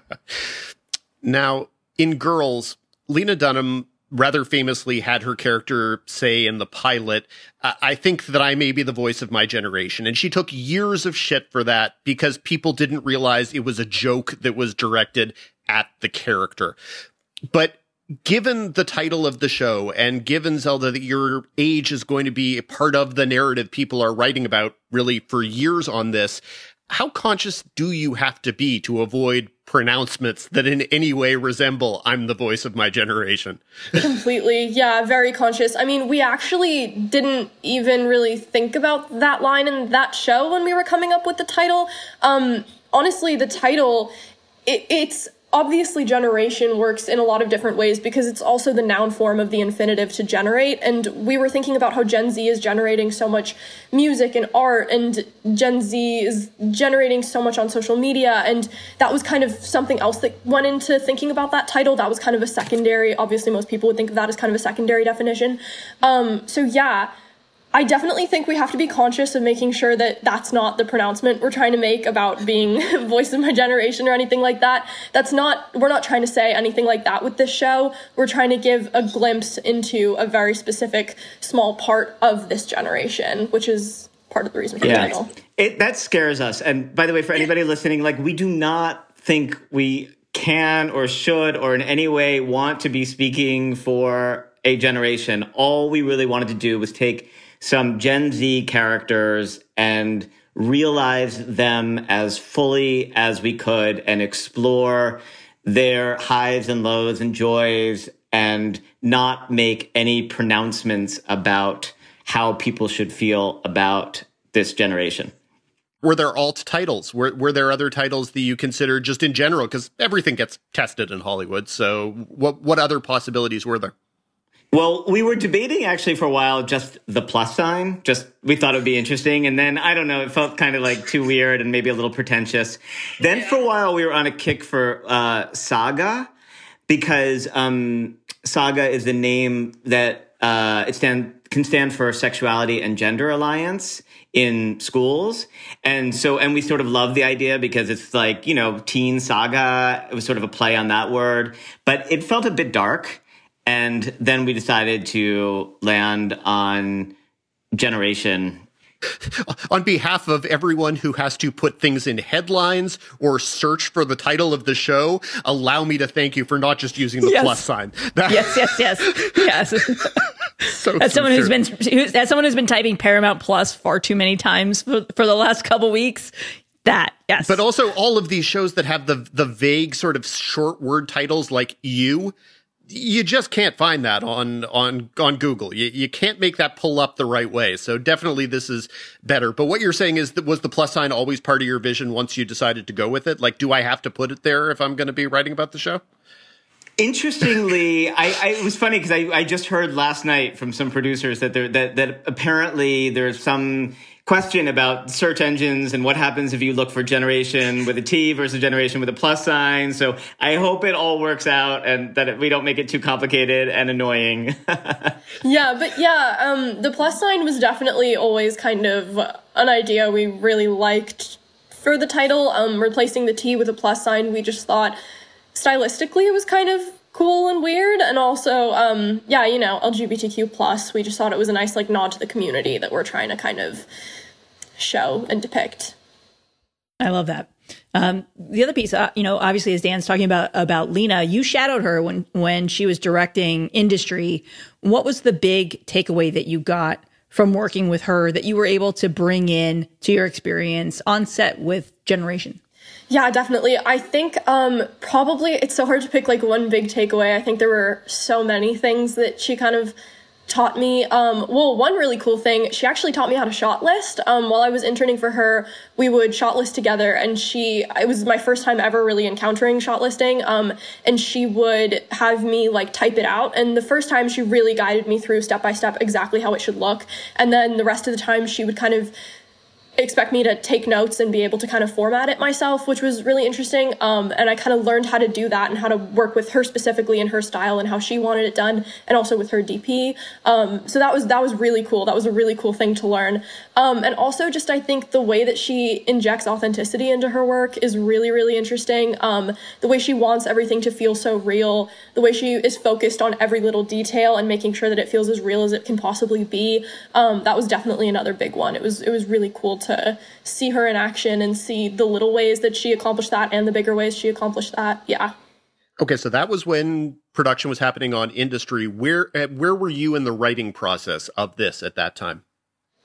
now, in Girls, Lena Dunham rather famously had her character say in the pilot, I think that I may be the voice of my generation. And she took years of shit for that because people didn't realize it was a joke that was directed at the character. But given the title of the show and given Zelda that your age is going to be a part of the narrative people are writing about really for years on this, how conscious do you have to be to avoid pronouncements that in any way resemble I'm the voice of my generation? Completely. Yeah, very conscious. I mean, we actually didn't even really think about that line in that show when we were coming up with the title. Um, honestly, the title, it, it's obviously generation works in a lot of different ways because it's also the noun form of the infinitive to generate. And we were thinking about how gen z is generating so much music and art and gen z is generating so much on social media. And that was kind of something else that went into thinking about that title. That was kind of a secondary obviously most people would think of that as kind of a secondary definition. Um, so yeah I definitely think we have to be conscious of making sure that that's not the pronouncement we're trying to make about being voice of my generation or anything like that. That's not, we're not trying to say anything like that with this show. We're trying to give a glimpse into a very specific small part of this generation, which is part of the reason for yeah. the title. It, that scares us. And by the way, for anybody listening, like we do not think we can or should or in any way want to be speaking for a generation. All we really wanted to do was take some Gen Z characters and realize them as fully as we could and explore their highs and lows and joys and not make any pronouncements about how people should feel about this generation. were there alt titles? Were were there other titles that you considered just in general? Because everything gets tested in Hollywood. So what what other possibilities were there? Well, we were debating actually for a while just the plus sign. Just we thought it would be interesting, and then I don't know, it felt kind of like too weird and maybe a little pretentious. Then for a while we were on a kick for uh, Saga because um, Saga is the name that uh, it stand can stand for Sexuality and Gender Alliance in schools. And so, and we sort of love the idea because it's like, you know, teen saga. It was sort of a play on that word, but it felt a bit dark. And then we decided to land on Generation on behalf of everyone who has to put things in headlines or search for the title of the show, allow me to thank you for not just using the Yes. plus sign. That- yes, yes, yes, yes. so as someone who's sincere. been who's, as someone who's been typing Paramount Plus far too many times for, for the last couple weeks, that yes. But also all of these shows that have the the vague sort of short word titles like you, you just can't find that on on on Google. You you can't make that pull up the right way. So definitely this is better. But what you're saying is that was the plus sign always part of your vision once you decided to go with it? Like do I have to put it there if I'm going to be writing about the show? Interestingly, I, I it was funny because I, I just heard last night from some producers that there that that apparently there's some question about search engines and what happens if you look for generation with a T versus generation with a plus sign. So I hope it all works out and that it, we don't make it too complicated and annoying. Yeah, but yeah, um, the plus sign was definitely always kind of an idea we really liked for the title. Um, replacing the T with a plus sign, we just thought stylistically it was kind of cool and weird, and also, um, yeah, you know, LGBTQ plus. We just thought it was a nice like nod to the community that we're trying to kind of show and depict. I love that. Um, the other piece, uh, you know, obviously, as Dan's talking about about Lena, you shadowed her when when she was directing Industry. What was the big takeaway that you got from working with her that you were able to bring in to your experience on set with Generation? Yeah, definitely. I think um, probably it's so hard to pick like one big takeaway. I think there were so many things that she kind of taught me. Um, well, one really cool thing, she actually taught me how to shot list. Um, while I was interning for her, we would shot list together, and she, it was my first time ever really encountering shot listing. Um, and she would have me like type it out. And the first time, she really guided me through step by step exactly how it should look. And then the rest of the time, she would kind of expect me to take notes and be able to kind of format it myself, which was really interesting. Um, and I kind of learned how to do that and how to work with her specifically in her style and how she wanted it done, and also with her DP. Um, so that was that was really cool. That was a really cool thing to learn. Um, and also, just I think the way that she injects authenticity into her work is really really interesting. Um, the way she wants everything to feel so real, the way she is focused on every little detail and making sure that it feels as real as it can possibly be. Um, that was definitely another big one. It was it was really cool see her in action and see the little ways that she accomplished that and the bigger ways she accomplished that. Yeah. Okay, so that was when production was happening on Industry. Where uh, where were you in the writing process of this at that time?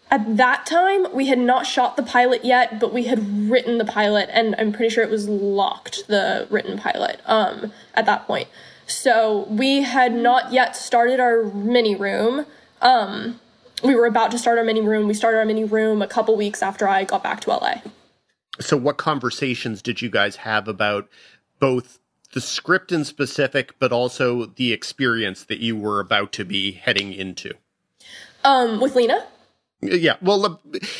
At that time, we had not shot the pilot yet, but we had written the pilot, and I'm pretty sure it was locked, the written pilot, um, at that point. So we had not yet started our mini room. Um, we were about to start our mini room. We started our mini room a couple weeks after I got back to LA. So, what conversations did you guys have about both the script in specific, but also the experience that you were about to be heading into? Um, with Lena, Yeah, well,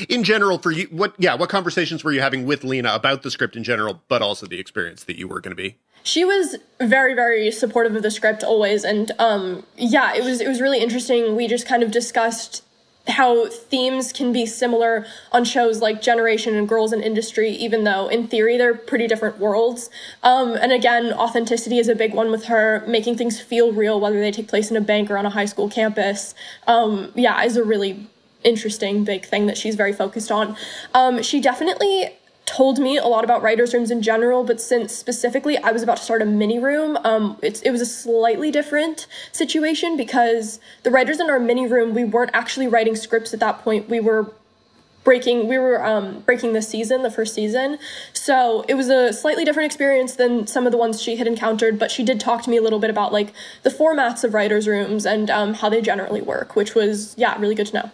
in general, for you, what? Yeah, what conversations were you having with Lena about the script in general, but also the experience that you were going to be? she was very very supportive of the script always and um yeah it was it was really interesting we just kind of discussed how themes can be similar on shows like generation and girls in industry even though in theory they're pretty different worlds. Um and again authenticity is a big one with her making things feel real whether they take place in a bank or on a high school campus. Um yeah is a really interesting big thing that she's very focused on. Um she definitely told me a lot about writers' rooms in general, but since specifically I was about to start a mini room, um, it's, it was a slightly different situation because the writers in our mini room, we weren't actually writing scripts at that point. We were breaking we were um, breaking the season the first season so it was a slightly different experience than some of the ones she had encountered but she did talk to me a little bit about like the formats of writers rooms and um, how they generally work which was yeah really good to know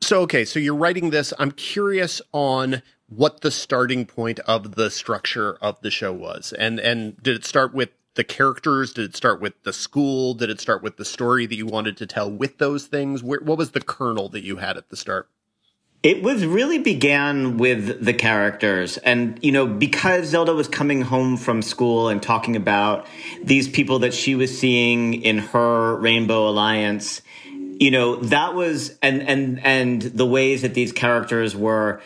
So, okay, so you're writing this. I'm curious on what the starting point of the structure of the show was. And and did it start with the characters? Did it start with the school? Did it start with the story that you wanted to tell with those things? Where, what was the kernel that you had at the start? It was really began with the characters. And, you know, because Zelda was coming home from school and talking about these people that she was seeing in her Rainbow Alliance, you know, that was, and, and, and the ways that these characters were,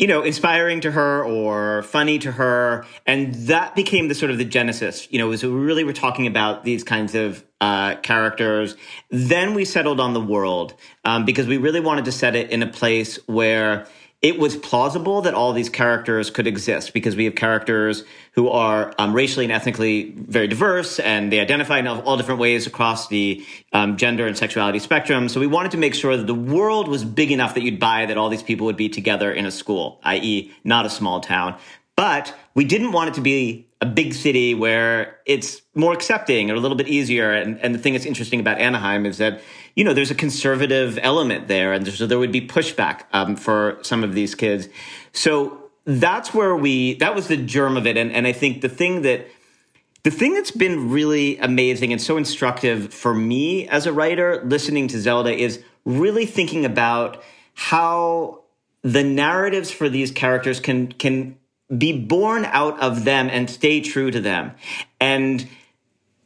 you know, inspiring to her or funny to her. And that became the sort of the genesis, you know, was really we're talking about these kinds of uh, characters. Then we settled on the world um, because we really wanted to set it in a place where it was plausible that all these characters could exist because we have characters who are um, racially and ethnically very diverse and they identify in all different ways across the um, gender and sexuality spectrum. So we wanted to make sure that the world was big enough that you'd buy that all these people would be together in a school, i.e., not a small town. But we didn't want it to be a big city where it's more accepting or a little bit easier. And, and the thing that's interesting about Anaheim is that, you know, there's a conservative element there, and so there would be pushback um, for some of these kids. So that's where we, that was the germ of it. And, and I think the thing that, the thing that's been really amazing and so instructive for me as a writer listening to Zelda is really thinking about how the narratives for these characters can can be born out of them and stay true to them. And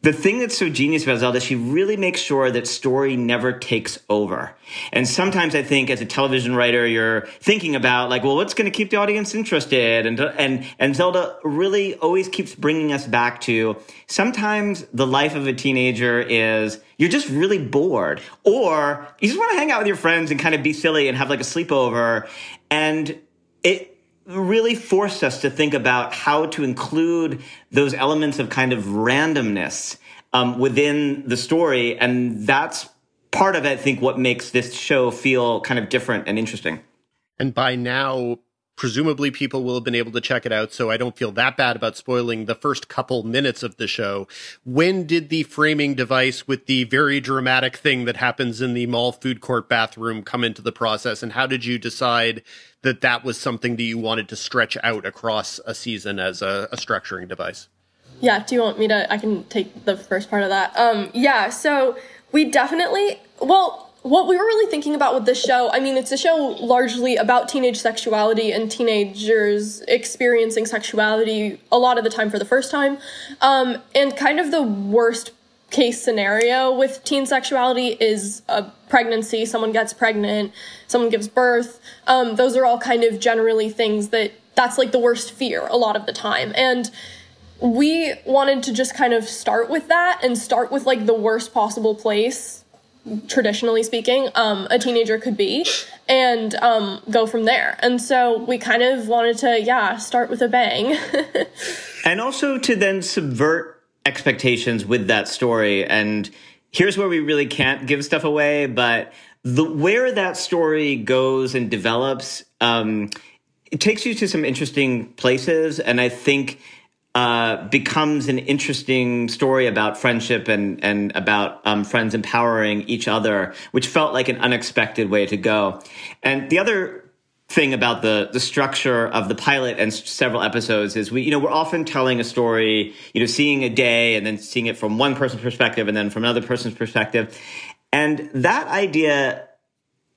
the thing that's so genius about Zelda, she really makes sure that story never takes over. And sometimes I think as a television writer, you're thinking about like, well, what's going to keep the audience interested? And, and, and Zelda really always keeps bringing us back to sometimes the life of a teenager is you're just really bored or you just want to hang out with your friends and kind of be silly and have like a sleepover. And it, really forced us to think about how to include those elements of kind of randomness um, within the story. And that's part of, I think, what makes this show feel kind of different and interesting. And by now, presumably people will have been able to check it out so i don't feel that bad about spoiling the first couple minutes of the show. When did the framing device with the very dramatic thing that happens in the mall food court bathroom come into the process and how did you decide that that was something that you wanted to stretch out across a season as a, a structuring device? Yeah do you want me to i can take the first part of that. Um yeah so we definitely well what we were really thinking about with this show, I mean, it's a show largely about teenage sexuality and teenagers experiencing sexuality a lot of the time for the first time. Um, and kind of the worst case scenario with teen sexuality is a pregnancy, someone gets pregnant, someone gives birth. Um, those are all kind of generally things that that's like the worst fear a lot of the time. And we wanted to just kind of start with that and start with like the worst possible place traditionally speaking, um, a teenager could be, and um, go from there. And so we kind of wanted to, yeah, start with a bang. and also to then subvert expectations with that story. And here's where we really can't give stuff away, but the where that story goes and develops, um, it takes you to some interesting places. And I think uh, becomes an interesting story about friendship and and about um, friends empowering each other, which felt like an unexpected way to go. And the other thing about the the structure of the pilot and several episodes is we you know we're often telling a story you know seeing a day and then seeing it from one person's perspective and then from another person's perspective and that idea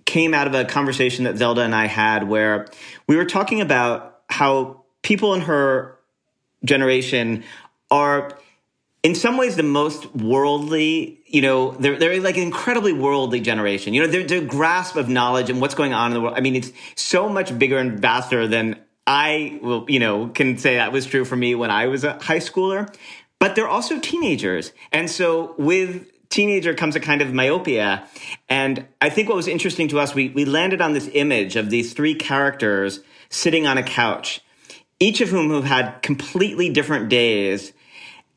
came out of a conversation that Zelda and I had where we were talking about how people in her generation are in some ways the most worldly you know they're, they're like an incredibly worldly generation. You know their, grasp of knowledge and what's going on in the world i mean it's so much bigger and vaster than i will you know can say that was true for me when i was a high schooler. But they're also teenagers. And so with teenager comes a kind of myopia. And i think what was interesting to us we, we landed on this image of these three characters sitting on a couch each of whom have had completely different days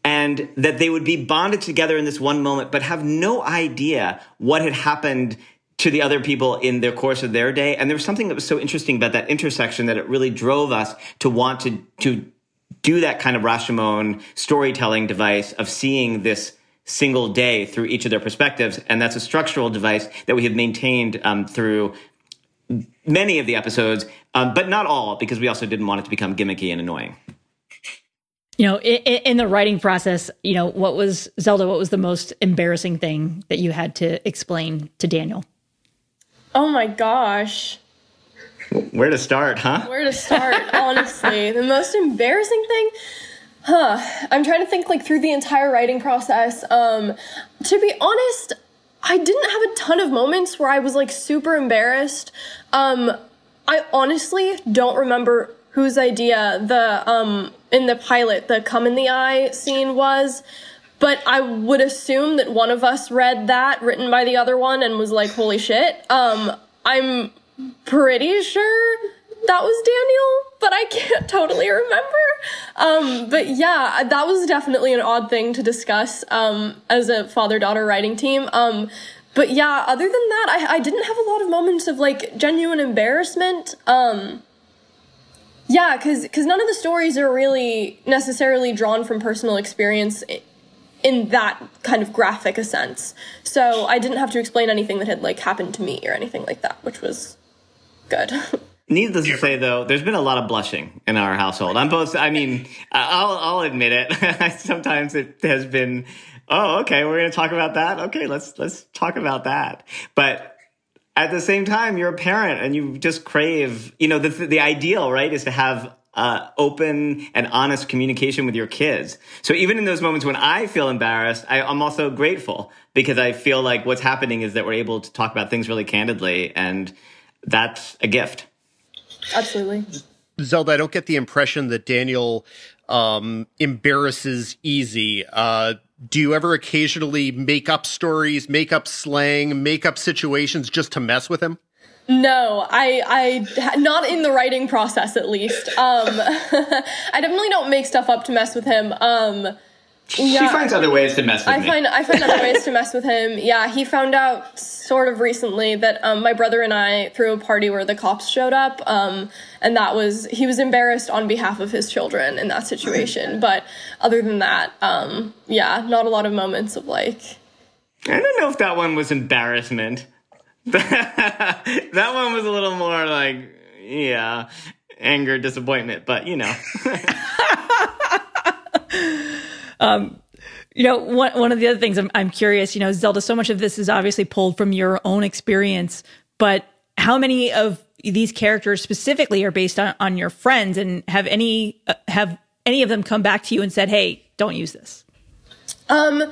and that they would be bonded together in this one moment, but have no idea what had happened to the other people in the course of their day. And there was something that was so interesting about that intersection that it really drove us to want to, to do that kind of Rashomon storytelling device of seeing this single day through each of their perspectives. And that's a structural device that we have maintained um, through many of the episodes, um, but not all, because we also didn't want it to become gimmicky and annoying. You know, in, in, the writing process, you know, what was Zelda? What was the most embarrassing thing that you had to explain to Daniel? Oh my gosh. Where to start, huh? Where to start, honestly. The most embarrassing thing? Huh. I'm trying to think like through the entire writing process. Um to be honest, I didn't have a ton of moments where I was like super embarrassed. Um I honestly don't remember whose idea the um in the pilot the come in the eye scene was but I would assume that one of us read that written by the other one and was like, holy shit. Um, I'm pretty sure that was Daniel, but I can't totally remember. Um, but yeah, that was definitely an odd thing to discuss um, as a father daughter writing team. Um, but yeah, other than that, I, I didn't have a lot of moments of like genuine embarrassment. Um, yeah, because because none of the stories are really necessarily drawn from personal experience in that kind of graphic a sense. So I didn't have to explain anything that had like happened to me or anything like that, which was good. Needless to say, though, there's been a lot of blushing in our household. I'm both. I mean, I'll I'll admit it. Sometimes it has been. Oh, okay. We're going to talk about that. Okay, let's let's talk about that. But at the same time, you're a parent and you just crave. You know, the the ideal, right, is to have uh, open and honest communication with your kids. So even in those moments when I feel embarrassed, I, I'm also grateful because I feel like what's happening is that we're able to talk about things really candidly, and that's a gift. Absolutely. Zelda, I don't get the impression that Daniel um, embarrasses easy. Uh, do you ever occasionally make up stories, make up slang, make up situations just to mess with him? No, I, I, not in the writing process at least. Um, I definitely don't make stuff up to mess with him. Um, yeah, she finds other ways to mess with I me. find I find other ways to mess with him. Yeah, he found out sort of recently that um, my brother and I threw a party where the cops showed up, um, and that was he was embarrassed on behalf of his children in that situation. but other than that, um, yeah, not a lot of moments of like. I don't know if that one was embarrassment. that one was a little more like, yeah, anger, disappointment, but you know. Um, you know, one one of the other things I'm, I'm curious. You know, Zelda. So much of this is obviously pulled from your own experience, but how many of these characters specifically are based on, on your friends, and have any uh, have any of them come back to you and said, "Hey, don't use this"? Um,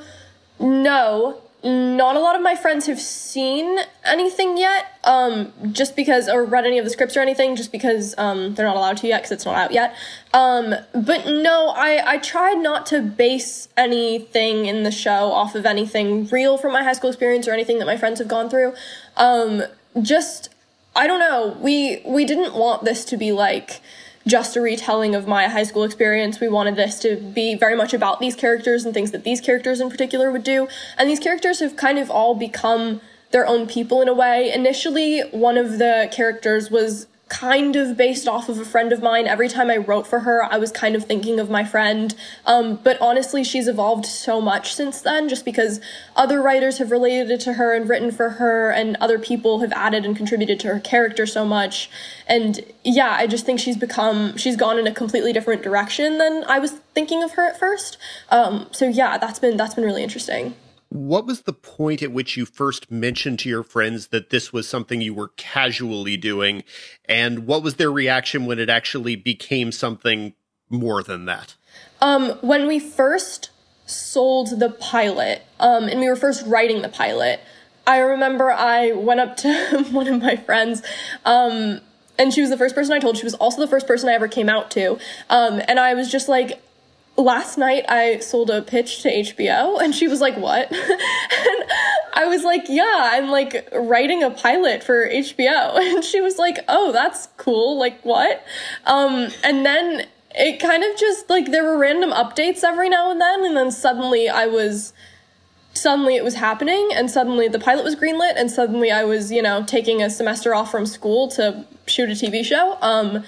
no not a lot of my friends have seen anything yet um, just because or read any of the scripts or anything just because um, they're not allowed to yet because it's not out yet. Um, but no I, I tried not to base anything in the show off of anything real from my high school experience or anything that my friends have gone through. Um, just i don't know we we didn't want this to be like just a retelling of my high school experience. We wanted this to be very much about these characters and things that these characters in particular would do. And these characters have kind of all become their own people in a way. Initially, one of the characters was kind of based off of a friend of mine. Every time I wrote for her, I was kind of thinking of my friend. Um, but honestly, she's evolved so much since then, just because other writers have related to her and written for her, and other people have added and contributed to her character so much. And yeah, I just think she's become, she's gone in a completely different direction than I was thinking of her at first. Um, so yeah, that's been, that's been really interesting. What was the point at which you first mentioned to your friends that this was something you were casually doing? And what was their reaction when it actually became something more than that? Um, when we first sold the pilot, um, and we were first writing the pilot, I remember I went up to one of my friends, um, and she was the first person I told. She was also the first person I ever came out to. Um, and I was just like, last night I sold a pitch to HBO and she was like, What? and I was like, Yeah, I'm like writing a pilot for HBO. And she was like, Oh, that's cool. Like, what? Um, and then it kind of just like there were random updates every now and then. And then suddenly I was, suddenly it was happening and suddenly the pilot was greenlit and suddenly I was, you know, taking a semester off from school to shoot a TV show. Um,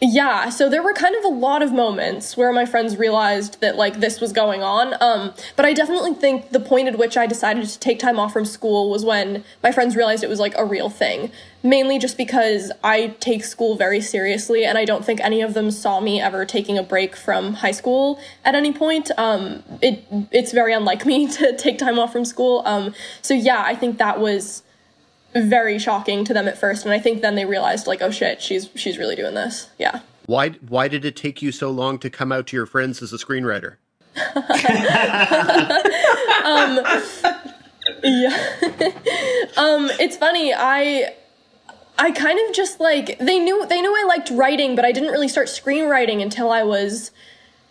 Yeah, so there were kind of a lot of moments where my friends realized that like this was going on. Um, but I definitely think the point at which I decided to take time off from school was when my friends realized it was like a real thing. Mainly just because I take school very seriously, and I don't think any of them saw me ever taking a break from high school at any point. Um, it it's very unlike me to take time off from school. Um, so yeah, I think that was very shocking to them at first and i think then they realized like oh shit she's she's really doing this. Yeah. Why why did it take you so long to come out to your friends as a screenwriter? Um yeah. Um it's funny i i kind of just like they knew they knew i liked writing but i didn't really start screenwriting until i was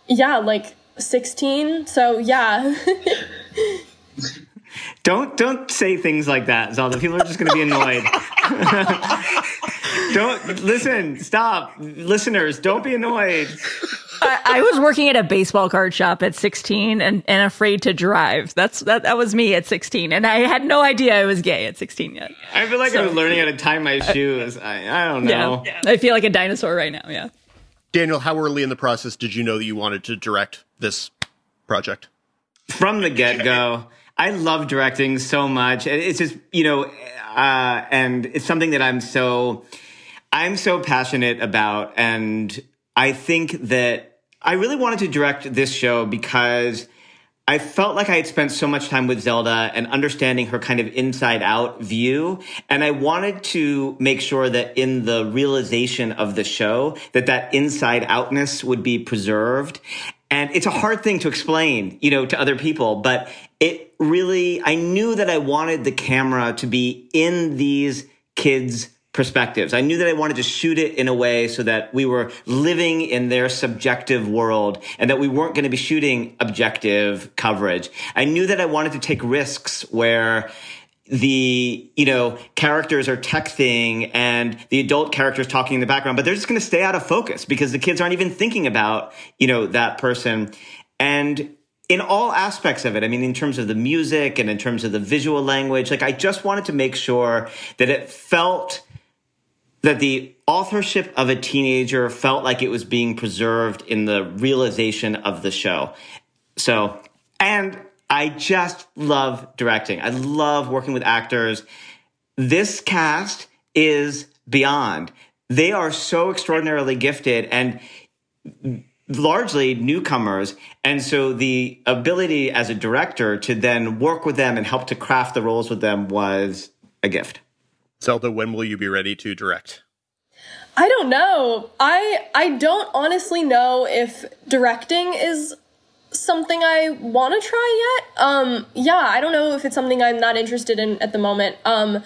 yeah like 16 so yeah Don't don't say things like that, Zelda. People are just going to be annoyed. don't listen. Stop, listeners. Don't be annoyed. I, I, was working at a baseball card shop at 16 and, and afraid to drive. That's that that was me at 16, and I had no idea I was gay at 16 yet. I feel like so, I was learning how to tie my shoes. I, I don't know. Yeah, I feel like a dinosaur right now. Yeah. Daniel, how early in the process did you know that you wanted to direct this project? From the get go. I love directing so much. It's just, you know, uh, and it's something that I'm so, I'm so passionate about. And I think that I really wanted to direct this show because I felt like I had spent so much time with Zelda and understanding her kind of inside out view. And I wanted to make sure that in the realization of the show, that that inside outness would be preserved. And it's a hard thing to explain, you know, to other people, but it really, I knew that I wanted the camera to be in these kids' perspectives. I knew that I wanted to shoot it in a way so that we were living in their subjective world and that we weren't going to be shooting objective coverage. I knew that I wanted to take risks where the you know characters are texting and the adult characters talking in the background but they're just going to stay out of focus because the kids aren't even thinking about you know that person. And in all aspects of it i mean in terms of the music and in terms of the visual language like i just wanted to make sure that it felt that the authorship of a teenager felt like it was being preserved in the realization of the show. So and I just love directing. I love working with actors. This cast is beyond. They are so extraordinarily gifted and largely newcomers. And so the ability as a director to then work with them and help to craft the roles with them was a gift. Zelda, when will you be ready to direct? I don't know. I I don't honestly know if directing is something I want to try yet. Um, yeah, I don't know if it's something I'm not interested in at the moment. Um,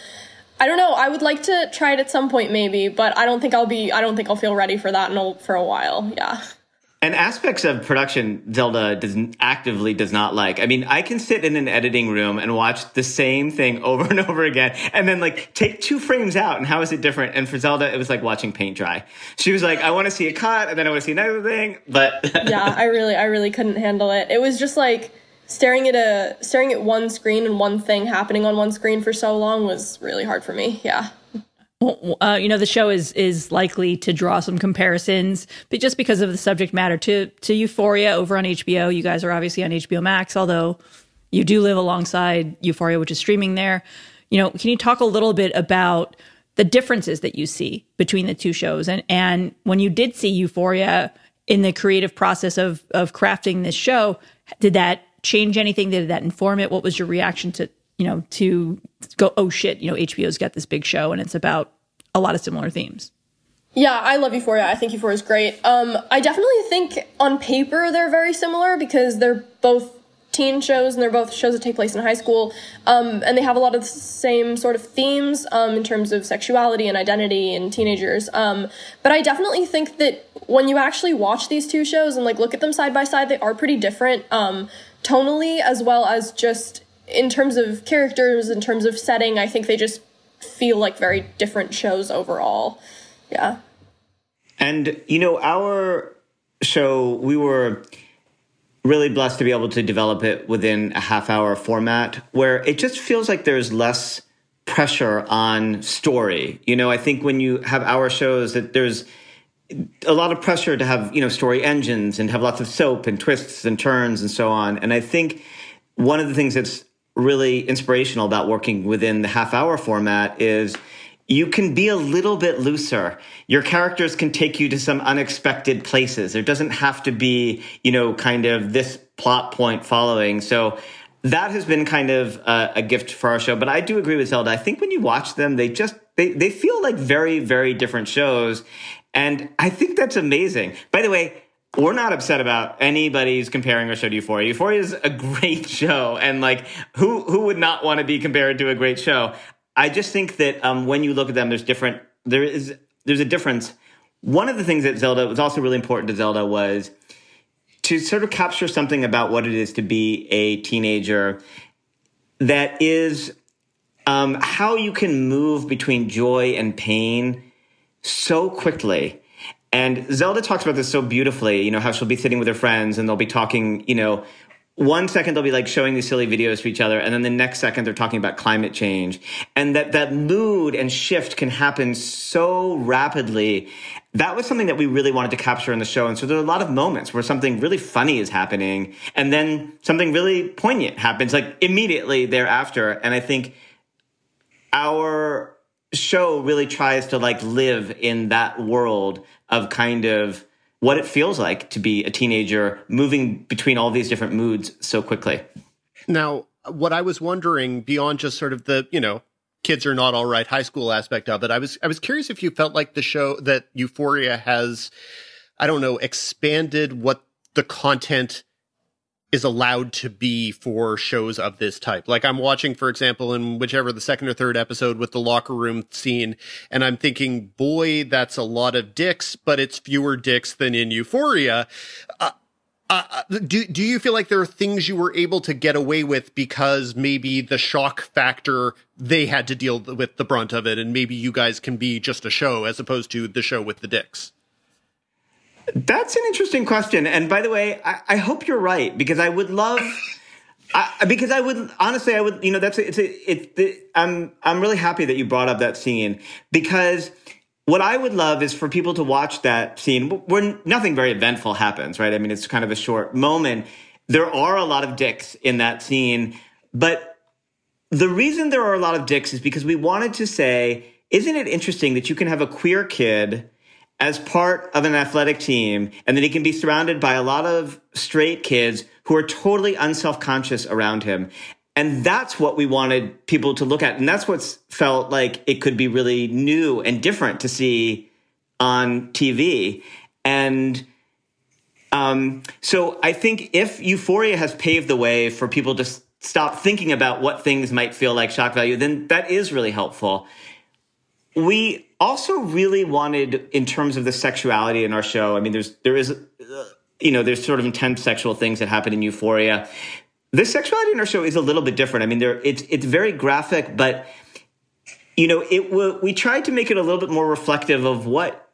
I don't know. I would like to try it at some point, maybe, but I don't think I'll be. I don't think I'll feel ready for that in a, for a while. Yeah. And aspects of production Zelda does actively does not like. I mean, I can sit in an editing room and watch the same thing over and over again, and then like take two frames out, and how is it different? And for Zelda, it was like watching paint dry. She was like, "I want to see a cut, and then I want to see another thing." But yeah, I really, I really couldn't handle it. It was just like staring at a staring at one screen and one thing happening on one screen for so long was really hard for me. Yeah uh, you know the show is is likely to draw some comparisons, but just because of the subject matter to to Euphoria over on HBO. You guys are obviously on HBO Max, although you do live alongside Euphoria, which is streaming there. You know, can you talk a little bit about the differences that you see between the two shows, and and when you did see Euphoria in the creative process of of crafting this show, did that change anything? Did that inform it? What was your reaction to you know, to go, oh shit, you know, HBO's got this big show and it's about a lot of similar themes. Yeah, I love Euphoria. I think Euphoria is great. Um, I definitely think on paper they're very similar because they're both teen shows and they're both shows that take place in high school. Um, and they have a lot of the same sort of themes um, in terms of sexuality and identity and teenagers. Um, but I definitely think that when you actually watch these two shows and like look at them side by side, they are pretty different um, tonally as well as just in terms of characters, in terms of setting, I think they just feel like very different shows overall. Yeah. And, you know, our show, we were really blessed to be able to develop it within a half hour format where it just feels like there's less pressure on story. You know, I think when you have hour shows that there's a lot of pressure to have you know story engines and have lots of soap and twists and turns and so on. And I think one of the things that's really inspirational about working within the half hour format is you can be a little bit looser. Your characters can take you to some unexpected places. There doesn't have to be, you know, kind of this plot point following. So that has been kind of a, a, gift for our show. But I do agree with Zelda. I think when you watch them, they just they they feel like very very different shows, and I think that's amazing. By the way. We're not upset about anybody's comparing our show to Euphoria. Euphoria is a great show, and like, who who would not want to be compared to a great show? I just think that um, when you look at them, there's different. There is there's a difference. One of the things that Zelda was also really important to Zelda was to sort of capture something about what it is to be a teenager that is um, how you can move between joy and pain so quickly. And Zelda talks about this so beautifully, you know, how she'll be sitting with her friends and they'll be talking, you know, one second they'll be like showing these silly videos to each other and then the next second they're talking about climate change. And that that mood and shift can happen so rapidly. That was something that we really wanted to capture in the show and so there are a lot of moments where something really funny is happening and then something really poignant happens like immediately thereafter. And i think our show really tries to like live in that world of kind of what it feels like to be a teenager moving between all these different moods so quickly. Now, what I was wondering beyond just sort of the, you know, kids are not all right high school aspect of it, I was I was curious if you felt like the show that Euphoria has I don't know, expanded what the content is allowed to be for shows of this type. Like I'm watching, for example, in whichever the second or third episode with the locker room scene, and I'm thinking, boy, that's a lot of dicks, but it's fewer dicks than in Euphoria. Uh, uh, uh do do you feel like there are things you were able to get away with because maybe the shock factor they had to deal with the brunt of it, and maybe you guys can be just a show as opposed to the show with the dicks? That's an interesting question. And by the way, I, I hope you're right because I would love. I, because I would honestly, I would, you know, that's it's a, it's the, I'm I'm really happy that you brought up that scene because what I would love is for people to watch that scene where nothing very eventful happens, right? I mean, it's kind of a short moment. There are a lot of dicks in that scene, but the reason there are a lot of dicks is because we wanted to say, isn't it interesting that you can have a queer kid as part of an athletic team and that he can be surrounded by a lot of straight kids who are totally unself-conscious around him. And that's what we wanted people to look at and that's what's felt like it could be really new and different to see on tv and um, so i think if euphoria has paved the way for people to stop thinking about what things might feel like shock value then that is really helpful we also really wanted, in terms of the sexuality in our show, I mean, there's, there is, uh, you know, there's sort of intense sexual things that happen in Euphoria. The sexuality in our show is a little bit different. I mean, there, it's, it's very graphic, but, you know, it we tried to make it a little bit more reflective of what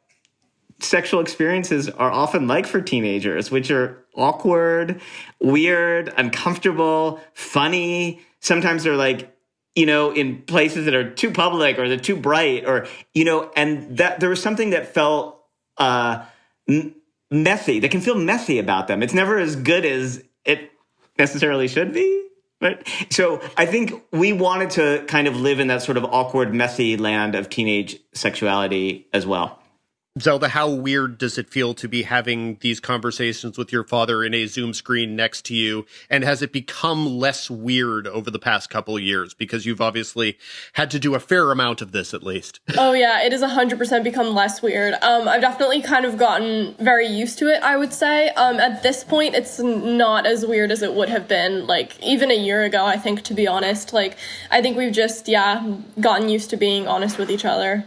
sexual experiences are often like for teenagers, which are awkward, weird, uncomfortable, funny. Sometimes they're like you know, in places that are too public or they're too bright or, you know, and that there was something that felt uh, m- messy, that can feel messy about them. It's never as good as it necessarily should be. Right. So I think we wanted to kind of live in that sort of awkward, messy land of teenage sexuality as well. Zelda, how weird does it feel to be having these conversations with your father in a Zoom screen next to you? And has it become less weird over the past couple years? Because you've obviously had to do a fair amount of this at least. Oh, yeah, it has 100% become less weird. Um, I've definitely kind of gotten very used to it, I would say. Um, at this point, it's not as weird as it would have been, like, even a year ago, I think, to be honest. Like, I think we've just, yeah, gotten used to being honest with each other.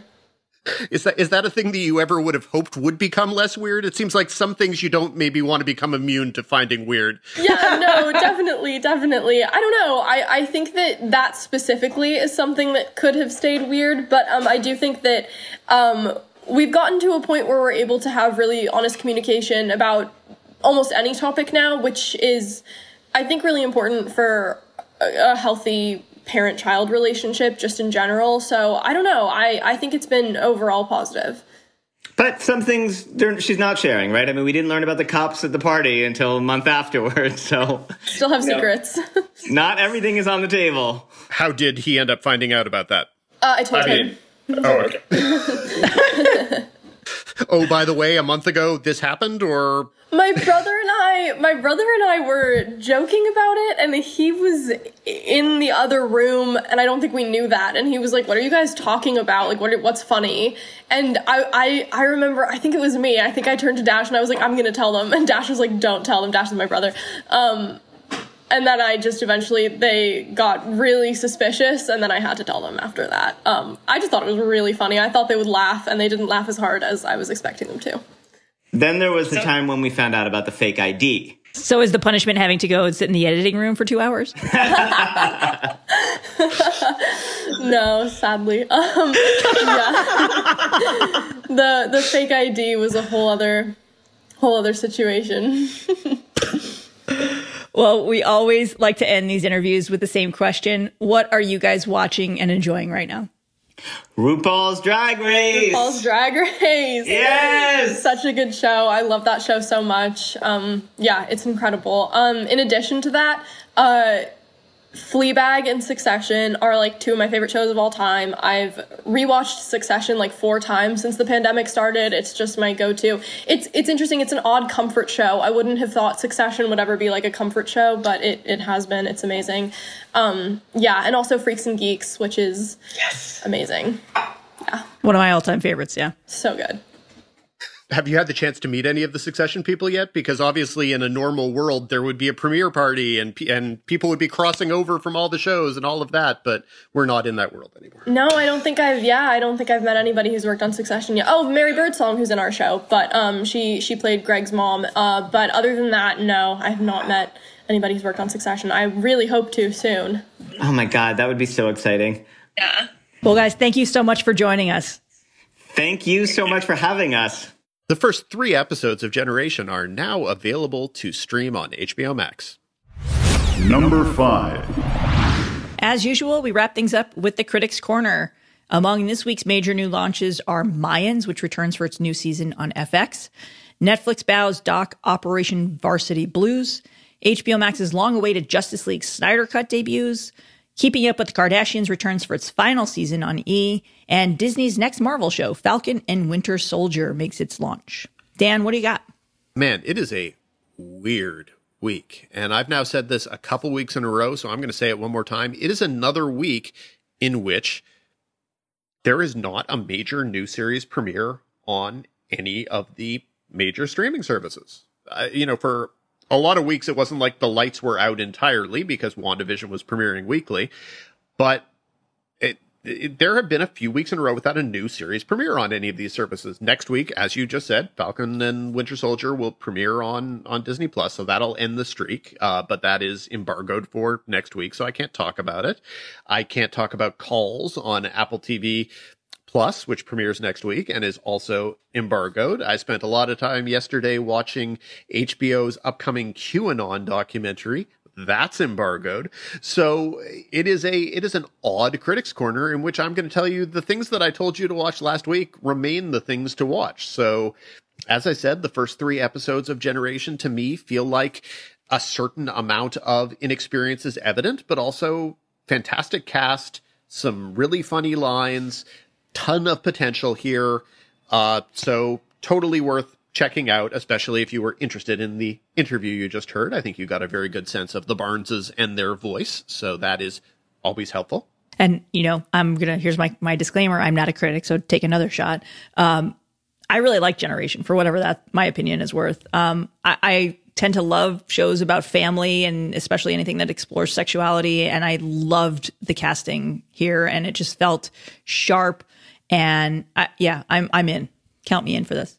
Is that is that a thing that you ever would have hoped would become less weird? It seems like some things you don't maybe want to become immune to finding weird. Yeah, no, definitely, definitely. I don't know. I, I think that that specifically is something that could have stayed weird, but um, I do think that um, we've gotten to a point where we're able to have really honest communication about almost any topic now, which is, I think, really important for a, a healthy parent child relationship just in general. So I don't know. I, I think it's been overall positive. But some things she's not sharing, right? I mean, we didn't learn about the cops at the party until a month afterwards, so still have secrets. not everything is on the table. How did he end up finding out about that? Uh, I told I him. Mean, oh, okay. oh, by the way, a month ago this happened, or my brother and I, my brother and I were joking about it, and he was in the other room, and I don't think we knew that. And he was like, "What are you guys talking about? Like, what? What's funny?" And I, I, I remember, I think it was me. I think I turned to Dash and I was like, "I'm gonna tell them," and Dash was like, "Don't tell them." Dash is my brother. Um, and then I just eventually they got really suspicious, and then I had to tell them after that. Um, I just thought it was really funny. I thought they would laugh, and they didn't laugh as hard as I was expecting them to. Then there was the so, time when we found out about the fake ID. So is the punishment having to go and sit in the editing room for two hours? no, sadly. Um, yeah. the the fake ID was a whole other whole other situation. Well, we always like to end these interviews with the same question. What are you guys watching and enjoying right now? RuPaul's Drag Race. RuPaul's Drag Race. Yes. Such a good show. I love that show so much. Um, yeah, it's incredible. Um, in addition to that, uh, Fleabag and Succession are like two of my favorite shows of all time. I've rewatched Succession like four times since the pandemic started. It's just my go-to. It's it's interesting. It's an odd comfort show. I wouldn't have thought Succession would ever be like a comfort show, but it it has been. It's amazing. Um, yeah, and also Freaks and Geeks, which is yes amazing. Yeah, one of my all-time favorites. Yeah, so good have you had the chance to meet any of the succession people yet? Because obviously in a normal world there would be a premiere party and and people would be crossing over from all the shows and all of that but we're not in that world anymore. No i don't think i've yeah i don't think i've met anybody who's worked on succession yet. Oh mary birdsong who's in our show but um she she played greg's mom uh but other than that no i have not met anybody who's worked on succession. I really hope to soon. Oh my god that would be so exciting. Yeah. Well guys thank you so much for joining us. Thank you so much for having us the first three episodes of Generation are now available to stream on HBO Max. Number five. As usual, we wrap things up with the Critics Corner. Among this week's major new launches are Mayans, which returns for its new season on FX, Netflix bows doc Operation Varsity Blues, HBO Max's long awaited Justice League Snyder Cut debuts, Keeping Up with the Kardashians returns for its final season on E, and Disney's next Marvel show, Falcon and Winter Soldier, makes its launch. Dan, what do you got? Man, it is a weird week. And I've now said this a couple weeks in a row, so I'm going to say it one more time. It is another week in which there is not a major new series premiere on any of the major streaming services. Uh, you know, for a lot of weeks it wasn't like the lights were out entirely because WandaVision was premiering weekly, but it, it, there have been a few weeks in a row without a new series premiere on any of these services. Next week, as you just said, Falcon and Winter Soldier will premiere on on Disney Plus, so that'll end the streak. Uh, but that is embargoed for next week, so I can't talk about it. I can't talk about calls on Apple TV Plus, which premieres next week and is also embargoed. I spent a lot of time yesterday watching HBO's upcoming QAnon documentary. That's embargoed. So it is a it is an odd critics corner in which I'm going to tell you the things that I told you to watch last week remain the things to watch. So as I said, the first 3 episodes of Generation to me feel like a certain amount of inexperience is evident, but also fantastic cast, some really funny lines, ton of potential here. Uh, so totally worth checking out, especially if you were interested in the interview you just heard. I think you got a very good sense of the Barnzes and their voice. So that is always helpful. And, you know, I'm going to, here's my, my disclaimer. I'm not a critic, so take another shot. Um, I really like Generation for whatever that my opinion is worth. Um, I, I tend to love shows about family and especially anything that explores sexuality. And I loved the casting here and it just felt sharp and I, yeah, I'm I'm in. Count me in for this.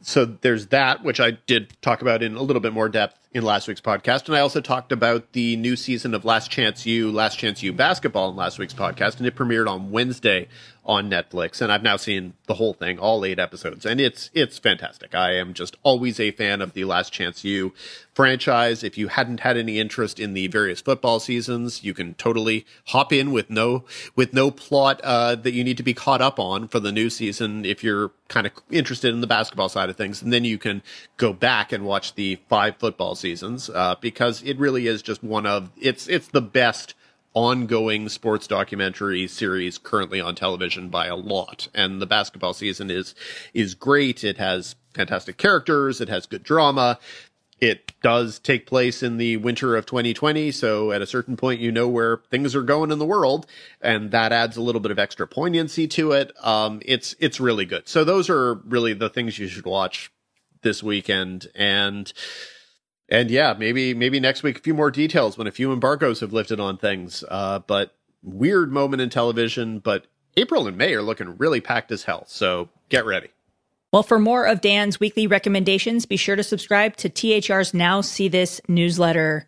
So there's that, which I did talk about in a little bit more depth in last week's podcast, and I also talked about the new season of Last Chance U, Last Chance U basketball in last week's podcast, and it premiered on Wednesday on Netflix, and I've now seen the whole thing, all eight episodes, and it's it's fantastic. I am just always a fan of the Last Chance U franchise. If you hadn't had any interest in the various football seasons, you can totally hop in with no with no plot uh, that you need to be caught up on for the new season. If you're kind of interested in the basketball side of things, and then you can go back and watch the five football seasons uh, because it really is just one of it's it's the best ongoing sports documentary series currently on television by a lot. And the basketball season is is great. It has fantastic characters, it has good drama. It does take place in the winter of 2020, so at a certain point you know where things are going in the world, and that adds a little bit of extra poignancy to it. Um, it's it's really good. So those are really the things you should watch this weekend, and and yeah, maybe maybe next week a few more details when a few embargoes have lifted on things. Uh, but weird moment in television. But April and May are looking really packed as hell. So get ready. Well, for more of Dan's weekly recommendations, be sure to subscribe to THR's Now See This newsletter.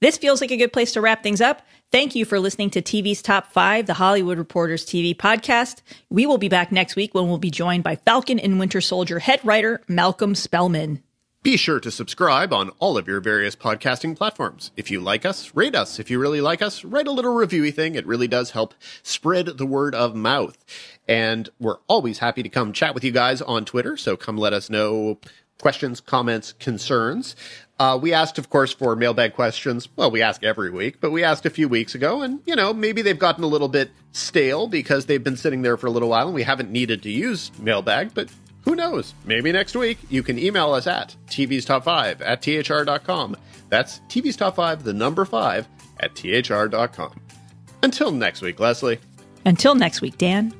This feels like a good place to wrap things up. Thank you for listening to TV's Top 5, the Hollywood Reporters TV podcast. We will be back next week when we'll be joined by Falcon and Winter Soldier head writer Malcolm Spellman. Be sure to subscribe on all of your various podcasting platforms. If you like us, rate us. If you really like us, write a little reviewy thing. It really does help spread the word of mouth. And we're always happy to come chat with you guys on Twitter. So come let us know questions, comments, concerns. Uh, we asked, of course, for mailbag questions. Well, we ask every week, but we asked a few weeks ago, and you know, maybe they've gotten a little bit stale because they've been sitting there for a little while, and we haven't needed to use mailbag. But who knows? Maybe next week you can email us at TV's Top 5 at THR.com. That's TV's Top 5, the number 5 at THR.com. Until next week, Lesley. Until next week, Dan.